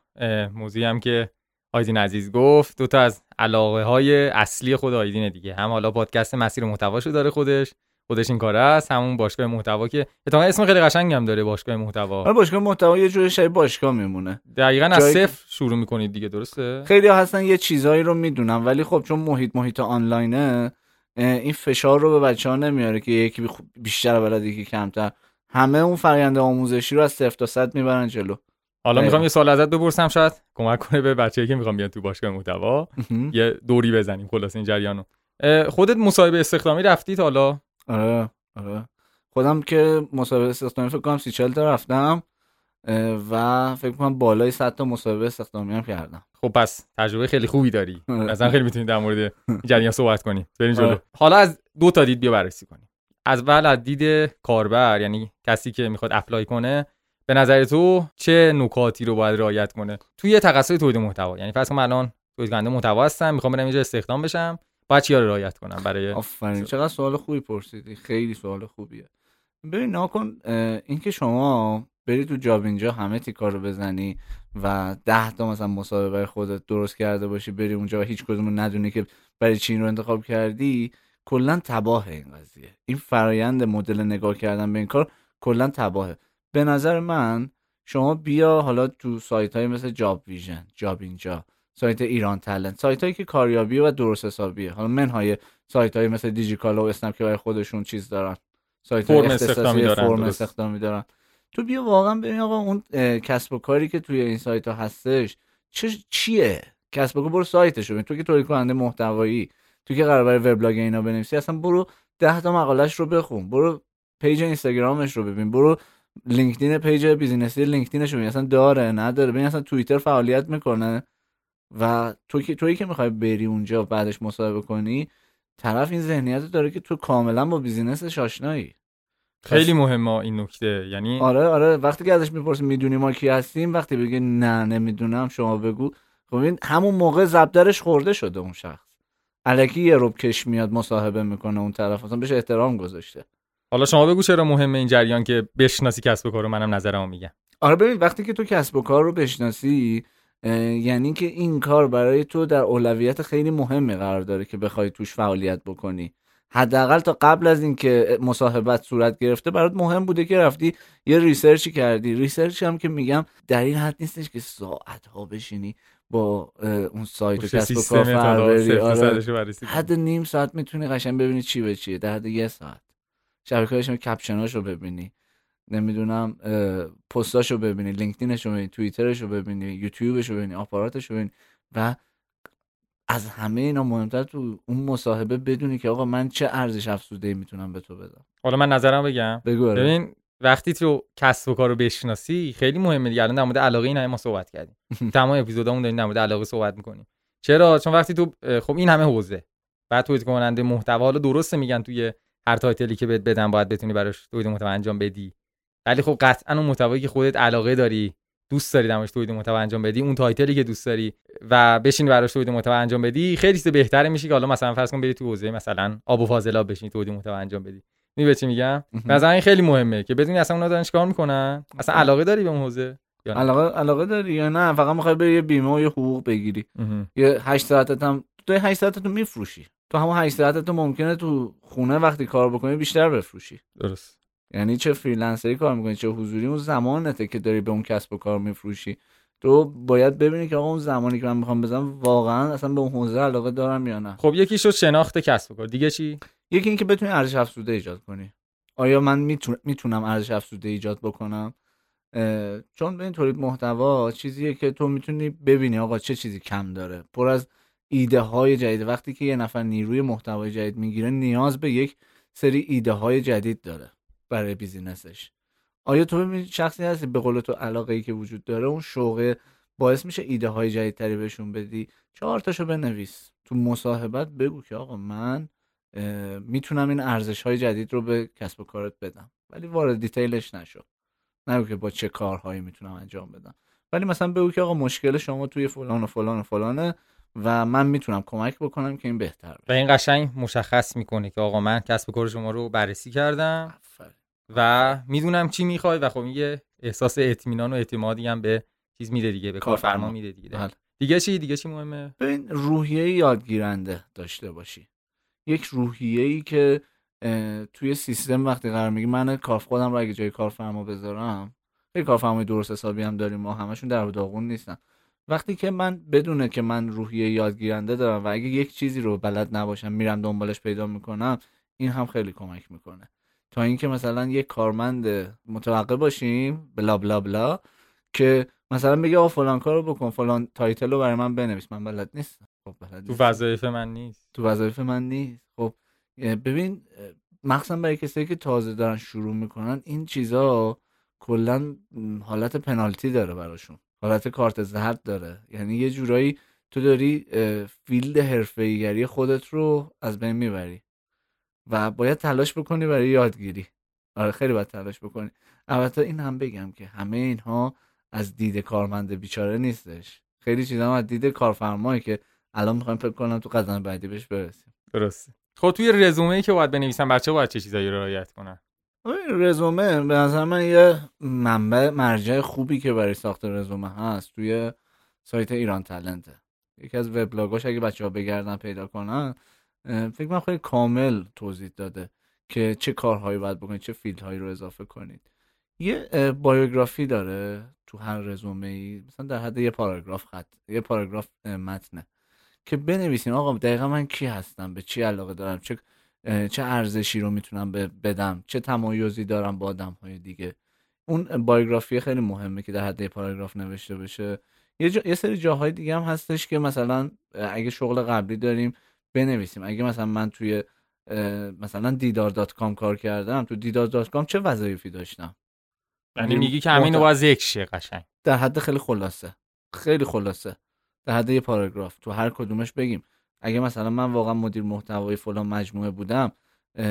موضوعی هم که آیدین عزیز گفت دوتا از علاقه های اصلی خود آیدین دیگه. هم حالا پادکست مسیر محتواشو داره خودش خودش این کاره است. همون باشگاه محتوا که اتفاقا اسم خیلی قشنگی هم داره باشگاه محتوا. آره باشگاه محتوا یه جوری شای باشگاه میمونه. دقیقا از صفر شروع می‌کنید دیگه درسته؟ خیلی ها هستن یه چیزایی رو می‌دونن ولی خب چون محیط محیط آنلاینه این فشار رو به بچه ها نمیاره که یکی بیشتر بلد یکی کمتر. همه اون فرآیند آموزشی رو از صفر تا صد می‌برن جلو. حالا می‌خوام یه سوال ازت بپرسم شاید. کمک کنه به بچه‌ای که می‌خوام بیان تو باشگاه محتوا. یه دوری بزنیم خلاص این جریانو. خودت مصاحبه استخدامی رفتی حالا؟ آره آره. خودم که مصاحبه استخدامی فکر کنم سی تا رفتم و فکر کنم بالای 100 تا مصاحبه استخدامی هم کردم. خب پس تجربه خیلی خوبی داری. مثلا خیلی می‌تونید در مورد جریان صحبت کنیم. بریم جلو. آره. حالا از دو تا دید بیا بررسی کنیم. از اول از دید کاربر یعنی کسی که می‌خواد اپلای کنه به نظر تو چه نکاتی رو باید رعایت کنه؟ توی تخصص تولید محتوا یعنی فرض کن من الان تولید کننده محتوا هستم می‌خوام برم اینجا استخدام بشم. باید چیا رو رعایت کنم برای آفرین چقدر سوال خوبی پرسیدی. خیلی سوال خوبیه. ببین ناکن اینکه شما بری تو جاب اینجا همه تیکار رو بزنی و ده تا مثلا مسابقه خودت درست کرده باشی بری اونجا و هیچ کدوم ندونی که برای چی این رو انتخاب کردی کلا تباه این قضیه. این فرایند مدل نگاه کردن به این کار کلا تباهه. به نظر من شما بیا حالا تو سایت های مثل جاب ویژن جابینجا. سایت ایران تلنت. سایت هایی که کاریابیه و درست حسابیه. حالا منهای سایت های مثل دیجی‌کالا و اسنپ که خودشون چیز دارن. سایت های اختصاصی فرم استخدامی دارن. تو بیا واقعا ببین آقا اون کسب و کاری که توی این سایت ها هستش چه چیه؟ کسب و کار برو سایتش رو تو که تولید کننده محتوایی تو که قرار برای وبلاگ اینا بنویسی اصلا برو ده تا مقالش رو بخون. برو page اینستاگرامش رو ببین. برو لینکدین page business ی لینکدینش رو ببین. اصلا داره نداره. ببین اصلا توییتر فعالیت می‌کنه. و تو که تویی که می‌خوای بری اونجا بعدش مصاحبه کنی طرف این ذهنیت داره که تو کاملا با business ش آشنایی. خیلی مهمه این نکته. یعنی آره آره. وقتی که ازش می‌پرسی می‌دونی ما کی هستیم وقتی بگه نه نمی‌دونم شما بگو. خب این همون موقع زبدرش خورده شده اون شخص. الکی یه روب کش میاد مصاحبه می‌کنه اون طرف اصلا بهش احترام گذاشته. حالا شما بگو چرا مهمه این جریان که بشناسی کسب و کارو منم نظرمو میگم. آره ببین وقتی که تو کسب و کار رو بشناسی یعنی که این کار برای تو در اولویت خیلی مهمی قرار داره که بخوای توش فعالیت بکنی. حداقل تا قبل از اینکه مصاحبت صورت گرفته برات مهم بوده که رفتی یه research ی کردی. research هم که میگم در این حد نیستش که ساعت ها بشینی با اون سایت و کسب و کار آره. حد نیم ساعت می‌تونی قشنگ ببینی چی به چیه. در حد یه ساعت. شبکه‌هاش caption اش رو ببینی. نمی‌دونم پستاش رو ببینی لینکدینش رو ببینی توییترش رو ببینی یوتیوبش رو ببینی آپاراتش رو ببینی و از همه اینا مهمتر تو اون مصاحبه بدونی که آقا من چه ارزش افزوده می‌تونم به تو بدم. حالا من نظرم بگم. بگو آره. ببین وقتی تو کسب و کار رو بشناسی خیلی مهمه دیگه. الان در مورد علاقه این همه ما صحبت کردیم. تمام اپیزودامون داریم در مورد علاقه صحبت می‌کنیم. چرا؟ چون وقتی تو خب این همه حوزه. بعد تولید کننده محتوا رو درسته میگن توی هر تایتلی که بهت بدن باید بتونی براش تولید محتوا انجام بدی. ولی خب قطعا اون محتوایی که خودت علاقه داری دوست داری دمش تولید محتوا انجام بدی اون تایتلی که دوست داری و بشین براش تولید محتوا انجام بدی خیلی چیز بهتره میشه که حالا مثلا فرض کن بری تو حوزه مثلا آب و فاضلاب بشین تولید محتوا انجام بدی. می چی میگم؟ مثلا این خیلی مهمه که بدونی اصلا اونا دارن چیکار می‌کنن؟ اصلا علاقه داری به اون حوزه علاقه علاقه داری یا نه؟ فقط می‌خوای بری یه بیمه و یه حقوق بگیری. یه 8 ساعتت هم تو 8 ساعتت میفروشی. تو همون 8 ساعتت ممکنه تو خونه وقتی کار بکنی بیشتر بفروشی. درست. یعنی چه فریلنسری کار می‌کنی چه حضوری اون زمانته که داری به اون کسب و کار میفروشی. تو باید ببینی که آقا اون زمانی که من می‌خوام بزنم واقعا اصلا به اون حوزه علاقه دارم یا نه. خب یکی شد شناخت کسب و کار. دیگه چی؟ یکی اینکه بتونی ارزش افزوده ایجاد کنی. آیا من می‌تونم ارزش افزوده ایجاد بکنم؟ چون به این تولید محتوا چیزیه که تو می‌تونی ببینی آقا چه چیزی کم داره. پر از ایده های جدید. وقتی که یه نفر نیروی محتوای جدید می‌گیره نیاز به یک سری ایده های جدید داره. برای بیزینسش. آیا تو شخصی هستی به قول تو علاقه ای که وجود داره اون شوقه باعث میشه ایده های جدیدتری بهشون بدی؟ چهار تاشو بنویس. تو مصاحبت بگو که آقا من می‌تونم این ارزش های جدید رو به کسب و کارت بدم. ولی وارد دیتیلش نشو. نگو که با چه کارهایی می‌تونم انجام بدم. ولی مثلا بگو که آقا مشکل شما توی فلان و فلان و فلانه و من می‌تونم کمک بکنم که این بهتر و این قشنگ مشخص می‌کنه که آقا من کسب و کار شما رو بررسی کردم. و می‌دونم چی می‌خوای و خب یه احساس اطمینان و اعتمادی هم به چیز میده دیگه به کارفرما میده دیگه. بله. دیگه چی؟ دیگه چی مهمه؟ ببین روحیه یادگیرنده داشته باشی. یک روحیه ای که توی سیستم وقتی قرار میگی من کارف خودم رو اگه جای کارفرما بذارم خیلی کارفرمای درست حسابی هم داریم ما همشون در داغون نیستن. وقتی که من بدونه که من روحیه یادگیرنده دارم و اگه یک چیزی رو بلد نباشم میرم دنبالش پیدا می‌کنم این هم خیلی کمک می‌کنه. تا اینکه مثلا یک کارمند متوقع باشیم blah blah blah که مثلا بگه آ فلان کارو بکن فلان title رو برای من بنویس. من بلد نیستم. خب بلد تو وظایف من نیست. تو وظایف من نیست. خب ببین مخصوصا برای کسایی که تازه دارن شروع می‌کنن این چیزا کلا حالت پنالتی داره براشون. حالت کارت زرد داره. یعنی یه جورایی تو داری فیلد حرفه‌ایگری خودت رو از بین می‌بری. و باید تلاش بکنی برای یادگیری. آره خیلی باید تلاش بکنی. البته این هم بگم که همه اینها از دید کارمند بیچاره نیستش. خیلی چیزا از دید کارفرمایی که الان می‌خوایم فکر کنم تو قدم بعدی بهش برسیم. درسته. خب توی رزومه ای که باید بنویسن بچه باید چه چیزایی رو رعایت کنن؟ رزومه به نظر من یه منبع مرجع خوبی که برای ساخت رزومه هست توی سایت ایران تلنته. یکی از وبلاگاش اگه بچه ها بگردن پیدا کنن فکر من خیلی کامل توضیح داده که چه کارهایی باید بکنید چه فیلدهایی رو اضافه کنید. یه بایوگرافی داره تو هر رزومه ای مثلا در حد یه پاراگراف خط یه پاراگراف متنه که بنویسین آقا دقیقا من کی هستم؟ به چی علاقه دارم؟ چه چه ارزشی رو می‌تونم بدم؟ چه تمایزی دارم با آدم های دیگه؟ اون biography خیلی مهمه که در حد پاراگراف نوشته بشه. یه, یه سری جاهای دیگه هم هستش که مثلا اگه شغل قبلی داریم بنویسیم. اگه مثلا من توی مثلا دیدار dot com کار کردم تو دیدار dot com چه وظایفی داشتم؟ یعنی میگی که همین ذکر شه قشنگ. در حد خیلی خلاصه. خیلی خلاصه. در حد یه پاراگراف. تو هر کدومش بگیم. اگه مثلا من واقعا مدیر محتوای فلان مجموعه بودم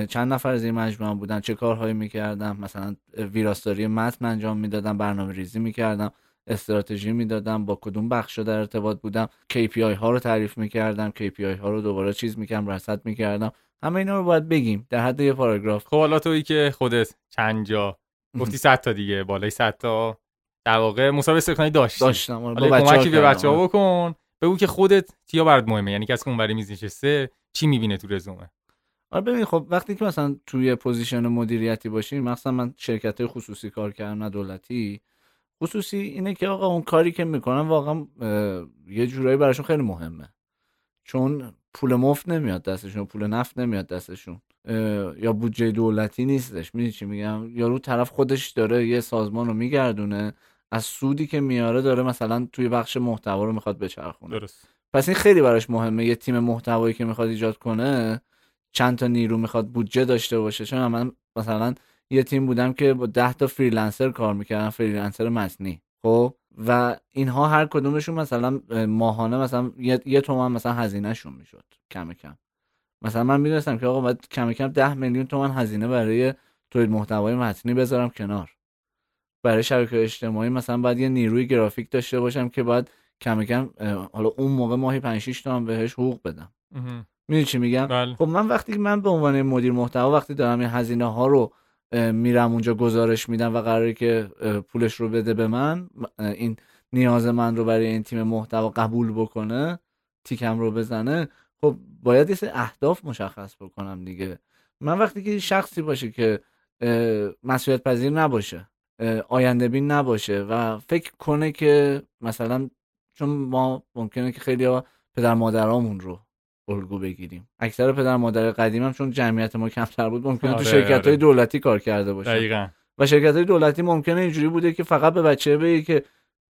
چند نفر از این مجموعه بودن چه کارهایی می‌کردم؟ مثلا ویراستاری متن انجام می‌دادم برنامه ریزی می‌کردم. استراتژی می‌دادم با کدوم بخش در ارتباط بودم. KPI ها رو تعریف می‌کردم KPI ها رو دوباره چیز می‌کردم رصد می‌کردم. همه اینا رو باید بگیم در حد یه پاراگراف. خب حالا تویی که خودت چند جا گفتی 100 تا دیگه بالای 100 تا در واقع مسابقه استخدامی داشتی. داشتم آره با کمکی به بچه‌ها آره. بکن. بگو که خودت چیا برات مهمه؟ یعنی کسی که اونور میز نشسته چی می‌بینه تو رزومه؟ آره ببین خب وقتی که مثلا توی position مدیریتی باشیم مثلا من شرکت خصوصی کار کردم نه دولتی خصوصی اینه که آقا اون کاری که می‌کنن واقعا یه جورایی براشون خیلی مهمه. چون پول مفت نمیاد دستشون پول نفت نمیاد دستشون. یا بودجه دولتی نیستش. می‌دونی چی میگم؟ یارو طرف خودش داره یه سازمان رو میگردونه از سودی که میاره داره مثلا توی بخش محتوا رو می‌خواد بچرخونه. درست. پس این خیلی براش مهمه. یه تیم محتوایی که می‌خواد ایجاد کنه چند تا نیرو می‌خواد بودجه داشته باشه. چون من مثلا یه تیم بودم که با 10 تا freelancer کار می‌کردن freelancer متنی. خب؟ و اینها هر کدومشون مثلا ماهانه مثلا یه, یه تومن مثلا هزینهشون می‌شد کم کم. مثلا من می‌دونستم که آقا باید کم کم 10 میلیون تومن هزینه برای تولید محتوای متنی بذارم کنار. برای شبکه اجتماعی مثلا باید یه نیروی گرافیک داشته باشم که باید کم کم حالا اون موقع ماهی 5 6 تومن بهش حقوق بدم. می‌دونی چی میگم؟ بله. خب من وقتی من به عنوان مدیر محتوا وقتی دارم این هزینه ها رو میرم اونجا گزارش میدم و قراره که پولش رو بده به من. این نیاز من رو برای این تیم محتوا قبول بکنه تیکم رو بزنه. خب باید یه سری اهداف مشخص بکنم دیگه. من وقتی که شخصی باشه که مسئولیت پذیر نباشه آینده بین نباشه و فکر کنه که مثلا چون ما ممکنه که خیلی پدر مادرامون رو الگو بگیریم. اکثر پدر مادر قدیمم چون جمعیت ما کمتر بود ممکنه آره، تو شرکت های آره. دولتی کار کرده باشه دقیقا. و شرکت های دولتی ممکنه اینجوری بوده که فقط به بچه بگی که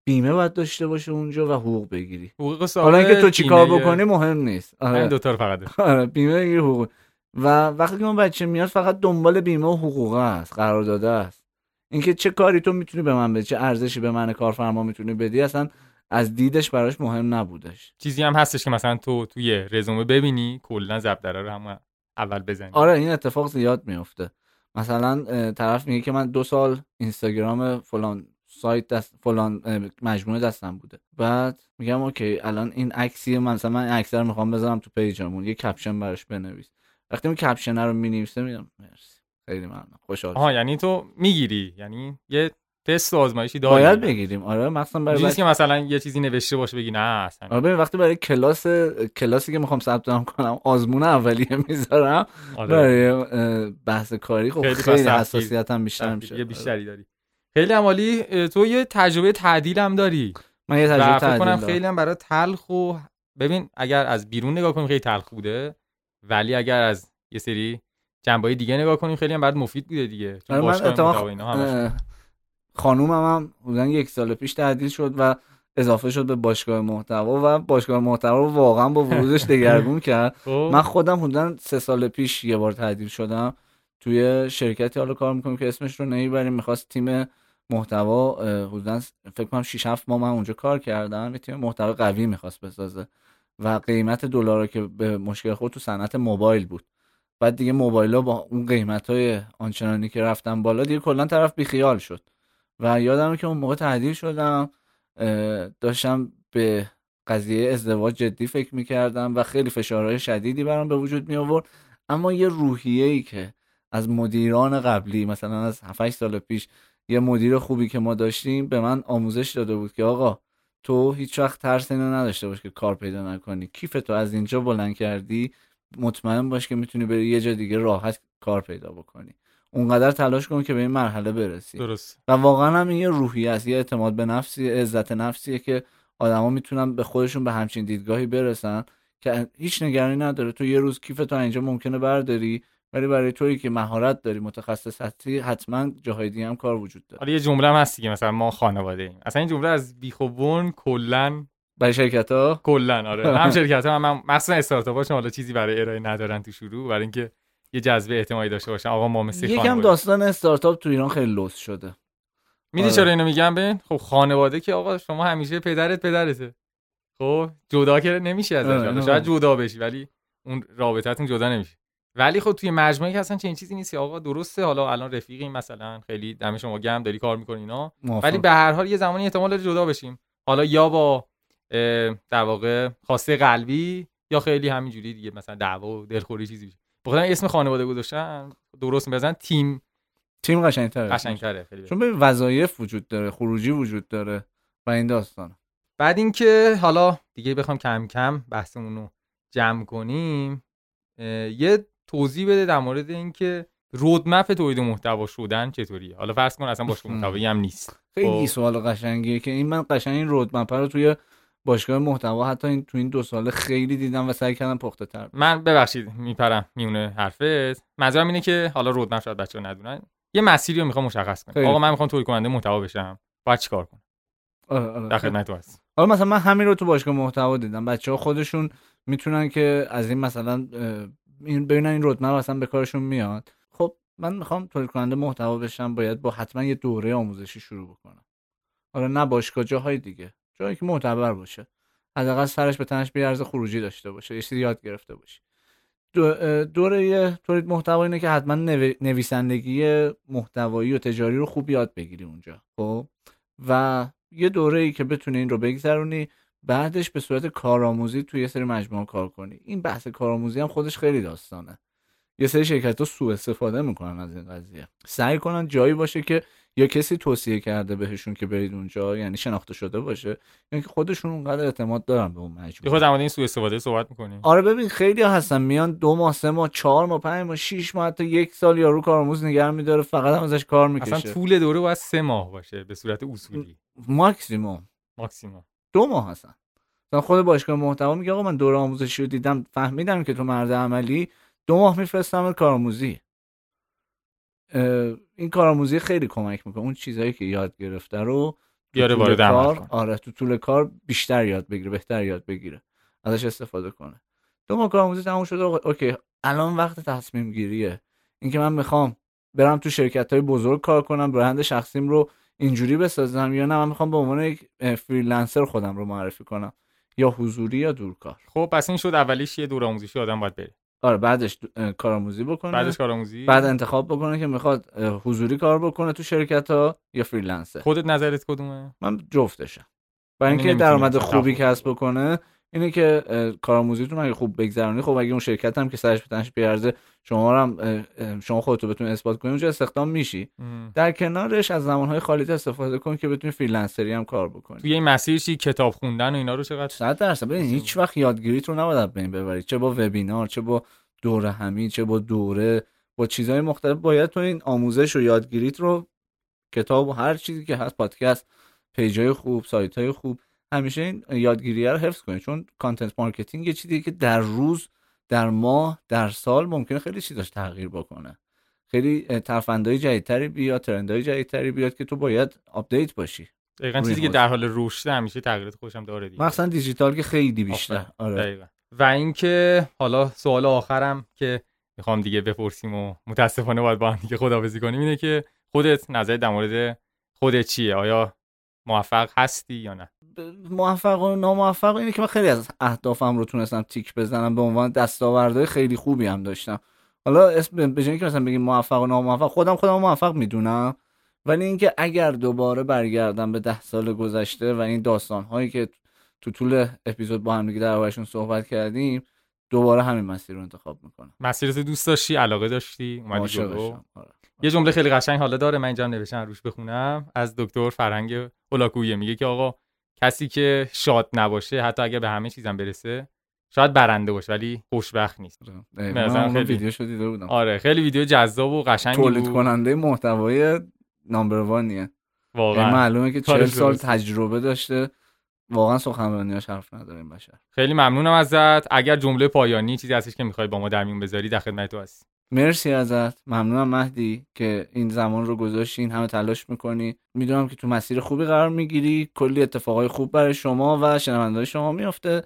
بیمه باید داشته باشه اونجا و حقوق بگیری. حقوق حالا اینکه تو چیکار بکنی مهم نیست. آره. دو تا فقط آره بیمه بگیری حقوق. و وقتی که اون بچه میاد فقط دنبال بیمه و حقوق است داده است. اینکه چه کاری تو می‌تونی به من بدی چه ارزشی به من کارفرما می‌تونی بدی اصلا از دیدش براش مهم نبودش. چیزی هم هستش که مثلا تو توی رزومه ببینی کلا ضربدر رو همون اول بزنی. آره این اتفاق زیاد میفته مثلا طرف میگه که من دو سال اینستاگرام فلان سایت دست فلان مجموعه دستم بوده. بعد میگم اوکی الان این عکسی من مثلا من عکس رو می‌خوام بذارم تو page مون یه caption براش بنویس. وقتی اون کپشن رو می‌نویسه میگم مرسی. خیلی ممنون. خوشحال آها یعنی تو می‌گیری یعنی یه تست آزمایشی داریم باید بگیریم. آره مثلا برای چیزی که مثلا یه چیزی نوشته باشه بگی نه اصلا. آره ببین وقتی برای کلاس کلاسی که می‌خوام ثبت نام کنم آزمون اولیه می‌ذارم. آره. برای بحث کاری خب خیلی, حساسیت هم بیشتر میشه. یه بیشتری داری. خیلی عمالی تو یه تجربه تعدیل هم داری. من یه تجربه تعدیل کنم خیلی هم برای تلخ و ببین اگر از بیرون نگاه کنیم خیلی تلخ بوده. ولی اگر از یه سری جنبه دیگه نگاه کنیم خیلی هم بعد مفید بوده دیگه. چون آره من خانومم هم بودن یک سال پیش تعدیل شد و اضافه شد به باشگاه محتوا و باشگاه محتوا رو واقعا با ورودش دگرگون کرد. خب. من خودم حدودا سه سال پیش یه بار تعدیل شدم. توی شرکتی حالا کار می‌کنم که اسمش رو نمی‌بریم. می‌خواست تیم محتوا حدودا فکر کنم 6 7 ماه من اونجا کار کردم. یه تیم محتوا قوی می‌خواست بسازه و قیمت دلار که به مشکل خود تو صنعت موبایل بود. بعد دیگه موبایل با اون قیمت های آنچنانی که رفتن بالا دیگه کلا طرف بیخیال شد. و یادم که اون موقع تعدیل شدم داشتم به قضیه ازدواج جدی فکر می‌کردم و خیلی فشارهای شدیدی برام به وجود می آورد اما یه روحیه ای که از مدیران قبلی مثلا از 7 سال پیش یه مدیر خوبی که ما داشتیم به من آموزش داده بود که آقا تو هیچ وقت ترس اینو نداشته باش که کار پیدا نکنی. کیف تو از اینجا بلند کردی مطمئن باش که می‌تونی بری یه جا دیگه راحت کار پیدا بکنی. اونقدر تلاش کن که به این مرحله برسی. درست و واقعا هم این یه روحیه است یه اعتماد به نفسی عزت نفسیه که آدما می‌تونن به خودشون به همچین دیدگاهی برسن که هیچ نگرانی نداره. تو یه روز کیف تو اینجا ممکنه برداری ولی برای تویی که مهارت داری متخصص هستی حتما جاهای دیگه هم کار وجود داره. حالا یه جمله هم هست که مثلا ما خانواده ایم. اصلا این جمله از بیخوبون کلا برای شرکت ها کلا آره. هم شرکت ها هم مثلا استارتاپ حالا چیزی برای ارائه ندارن تو شروع برای اینکه یه جذبه اعتمادی داشته باشن. آقا ما مثل یکم داستان استارتاپ تو ایران خیلی لوس شده. میدی آره. چرا اینو میگم ببین؟ خب خانواده که آقا شما همیشه پدرت پدرته. خب جدا که نمیشه ازش. آره، شاید جدا بشی ولی اون رابطتون جدا نمیشه. ولی خب توی مجموعه که اصلا چنین چیزی نیست. آقا درسته حالا الان رفیقی مثلا خیلی دم شما گرم داری کار می‌کنی اینا. ولی به هر حال یه زمانی احتمال داره جدا بشیم. حالا یا با در واقع خواسته قلبی یا خیلی همینجوری دیگه مثلا دعوا و دلخوری چیزی. بشه بخاطر اسم خانواده گذاشتن درست می‌زنن تیم. تیم قشنگتره. قشنگتره خیلی چون به وظایف وجود داره خروجی وجود داره و این داستان. بعد اینکه حالا دیگه بخوام کم کم بحثمون رو جمع کنیم یه توضیح بده در مورد اینکه رودمپ تولید محتوا شدن چطوریه. حالا فرض کن اصلا باشگاه محتوایی هم نیست. خیلی خب. سوال قشنگیه که این من قشنگ این رودمپ رو توی باشگاه محتوا حتی این تو این دو سال خیلی دیدم و سعی کردم پخته تر من ببخشید میپرم میونه حرفت. منظورم اینه که حالا رودمپ شاید بچه‌ها ندونن. یه مسیری رو می‌خوام مشخص کنم. آقا من می‌خوام تولید کننده محتوا بشم. باید چیکار کنم؟ آره آره در خدمت تو هست حالا مثلا من همین رو تو باشگاه محتوا دیدم. بچه ها خودشون می‌تونن که از این مثلا این ببینن این رودمپ اصلا به کارشون میاد. خب من می‌خوام تولید کننده محتوا بشم باید با حتما یه دوره آموزشی شروع بکنم. حالا نه باشگاه جاهای دیگه. جایی که معتبر باشه. حداقل سرش به تنش بیارزه خروجی داشته باشه یه چیزی یاد گرفته باشه. دوره تولید محتوا اینه که حتما نویسندگی محتوایی و تجاری رو خوب یاد بگیری اونجا. خب؟ و یه دوره ای که بتونی این رو بگذرونی بعدش به صورت کارآموزی توی یه سری مجموعه کار کنی. این بحث کارآموزی هم خودش خیلی داستانه. یه سری شرکت ها سوء استفاده می‌کنن از این قضیه. سعی کنن جایی باشه که یا کسی توصیه کرده بهشون که برید اونجا یعنی شناخته شده باشه یعنی که خودشون اونقدر اعتماد دارن به اون مجموعه. خود این سوء استفاده صحبت می‌کنیم. آره ببین خیلی هستن. میان دو ماه سه ماه چهار ماه پنج ماه شش ماه حتی یک سال یارو کارآموز نگه میداره فقط هم ازش کار می‌کشه. اصلا طول دوره باید سه ماه باشه به صورت اصولی. ماکسیموم. ماکسیموم. دو ماه هستن. مثلا خود باشگاه محتوا میگه آقا من دوره آموزشی رو دیدم فهمیدم که تو مرد عملی دو ماه میفرستم کارآموزی. این کارآموزی خیلی کمک می‌کنه. اون چیزهایی که یاد گرفته رو بیاره وارد کار آره تو طول کار بیشتر یاد بگیره بهتر یاد بگیره ازش استفاده کنه. دو ماه کارآموزی تموم شده اوکی. الان وقت تصمیم گیریه. اینکه من می‌خوام برم تو شرکت های بزرگ کار کنم برند شخصیم رو اینجوری بسازم یا نه من می‌خوام به عنوان یک freelancer خودم رو معرفی کنم یا حضوری یا دورکار. خب پس این شد اولیش یه دور آموزشی آدم باید بره. آره بعدش کارآموزی بکنه. بعدش کارآموزی. بعد انتخاب بکنه که می‌خواد حضوری کار بکنه تو شرکت ها یا freelancer. خودت نظرت کدومه؟ من جفتشم. برای اینکه درآمد خوبی کسب بکنه اینه که کارآموزیتون اگه خوب بگذرونی خب اگه اون شرکت هم که سرش به تنش بیارزه شما هم شما خودتو بتون اثبات کنی اونجا استخدام میشی. در کنارش از زمانهای خالی استفاده کن که بتونی freelancer ی هم کار بکنی. توی این مسیر چی کتاب خوندن و اینا رو چقدر 100 درصد. ببین هیچ وقت یادگیریت رو نباید بین ببری چه با وبینار چه با دوره همی چه با دوره با چیزهای مختلف. باید تو این آموزش و یادگیریت رو کتاب و هر چیزی که هست پادکست page ای خوب سایت های خوب همیشه این یادگیری رو حفظ کنید. چون content marketing یه چیزی که در روز در ماه در سال ممکنه خیلی چیزاش تغییر بکنه. خیلی ترفندهای جدیدتری بیاد trend های جدیدتری بیاد که تو باید update باشی. دقیقا چیزی که در حال رشد همیشه تغییرات خودشم داره دیگه. مثلا دیجیتال که خیلی بیشتر. آره. و اینکه حالا سوال آخرم که می‌خوام دیگه بپرسیم و متاسفانه باید با هم دیگه خداحافظی کنیم اینه که خودت نظر در مورد خودت چیه؟ آیا موفق هستی یا نه؟ موفق و ناموفق اینه که من خیلی از اهدافم رو تونستم تیک بزنم به عنوان دستاوردهای خیلی خوبی هم داشتم. حالا اسم به که مثلا بگیم موفق و ناموفق خودم خودم موفق می‌دونم ولی اینکه اگر دوباره برگردم به ده سال گذشته و این داستان هایی که تو طول اپیزود با هم دیگه دربارشون صحبت کردیم دوباره همین مسیر رو انتخاب می‌کنم. مسیر دوست داشتی؟ علاقه داشتی؟ اومدی جلو. آره. یه جمله خیلی قشنگ حالا داره من اینجا نوشتم روش بخونم. از دکتر فرهنگ اولاکویه میگه که آقا کسی که شاد نباشه حتی اگر به همه چیزم برسه شاید برنده باشه ولی خوشبخت نیست. اون خیلی- ویدیوشو دیده بودم. آره خیلی ویدیو جذاب و قشنگی تولید بود. کننده محتوای نامبر وانیه یعنی واقعا. معلومه که چهل کارش سال درسته. تجربه داشته. واقعا سخنرانیاش حرف نداره بشر. خیلی ممنونم ازت. اگر جمله پایانی چیزی هستش که می‌خوای با ما در میون بذاری در خدمت تو هست مرسی ازت. ممنونم مهدی که این زمان رو گذاشتی این همه تلاش می‌کنی. می‌دونم که تو مسیر خوبی قرار می‌گیری. کلی اتفاقای خوب برای شما و شنوندهای شما میفته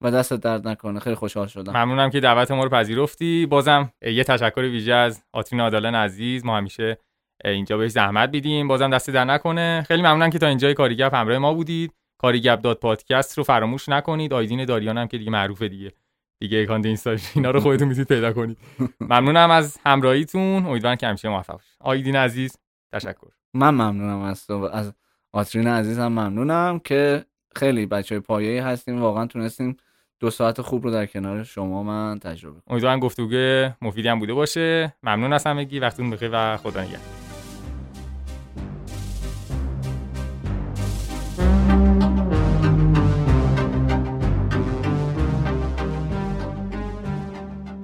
و دستت درد نکنه. خیلی خوشحال شدم. ممنونم که دعوت ما رو پذیرفتی. بازم یه تشکر ویژه از آترین عادلان عزیز. ما همیشه اینجا بهش زحمت بیدیم بازم دست در نکنه. خیلی ممنونم که تا اینجای کاریگپ همراه ما بودید. کاریگپ دات پادکست رو فراموش نکنید. آیدین داریان هم که دیگه معروفه دیگه. دیگه اکانت اینستا اینا رو خودتون می‌تونید پیدا کنید. ممنونم از همراهیتون. امیدوارم که همیشه موفق باشید. آیدین عزیز تشکر. من ممنونم از تو از آترین عزیزم ممنونم که خیلی بچه های پایه‌ای هستیم. واقعا تونستیم دو ساعت خوب رو در کنار شما من تجربه کنم امیدوارم گفتگو مفیدی هم بوده باشه. ممنون از همگی. وقتتون بخیر و خدا نگهدار.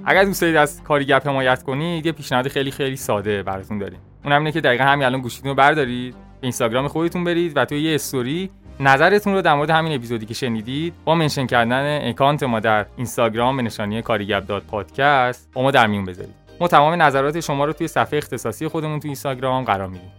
اگر دوست دارید از گپ حمایت کنید یه پیشنهاد خیلی خیلی ساده براتون داریم. اونم اینه که دقیقا همین الان گوشیتون رو بردارید اینستاگرام خودتون برید و توی یه استوری نظرتون رو در مورد همین اپیزودی که شنیدید با mention کردن account ما در اینستاگرام به نشانی کاریگپ dot پادکست با ما در میون بذارید. ما تمام نظرات شما رو توی صفحه اختصاصی خودمون توی اینستاگرام قرار میدیم.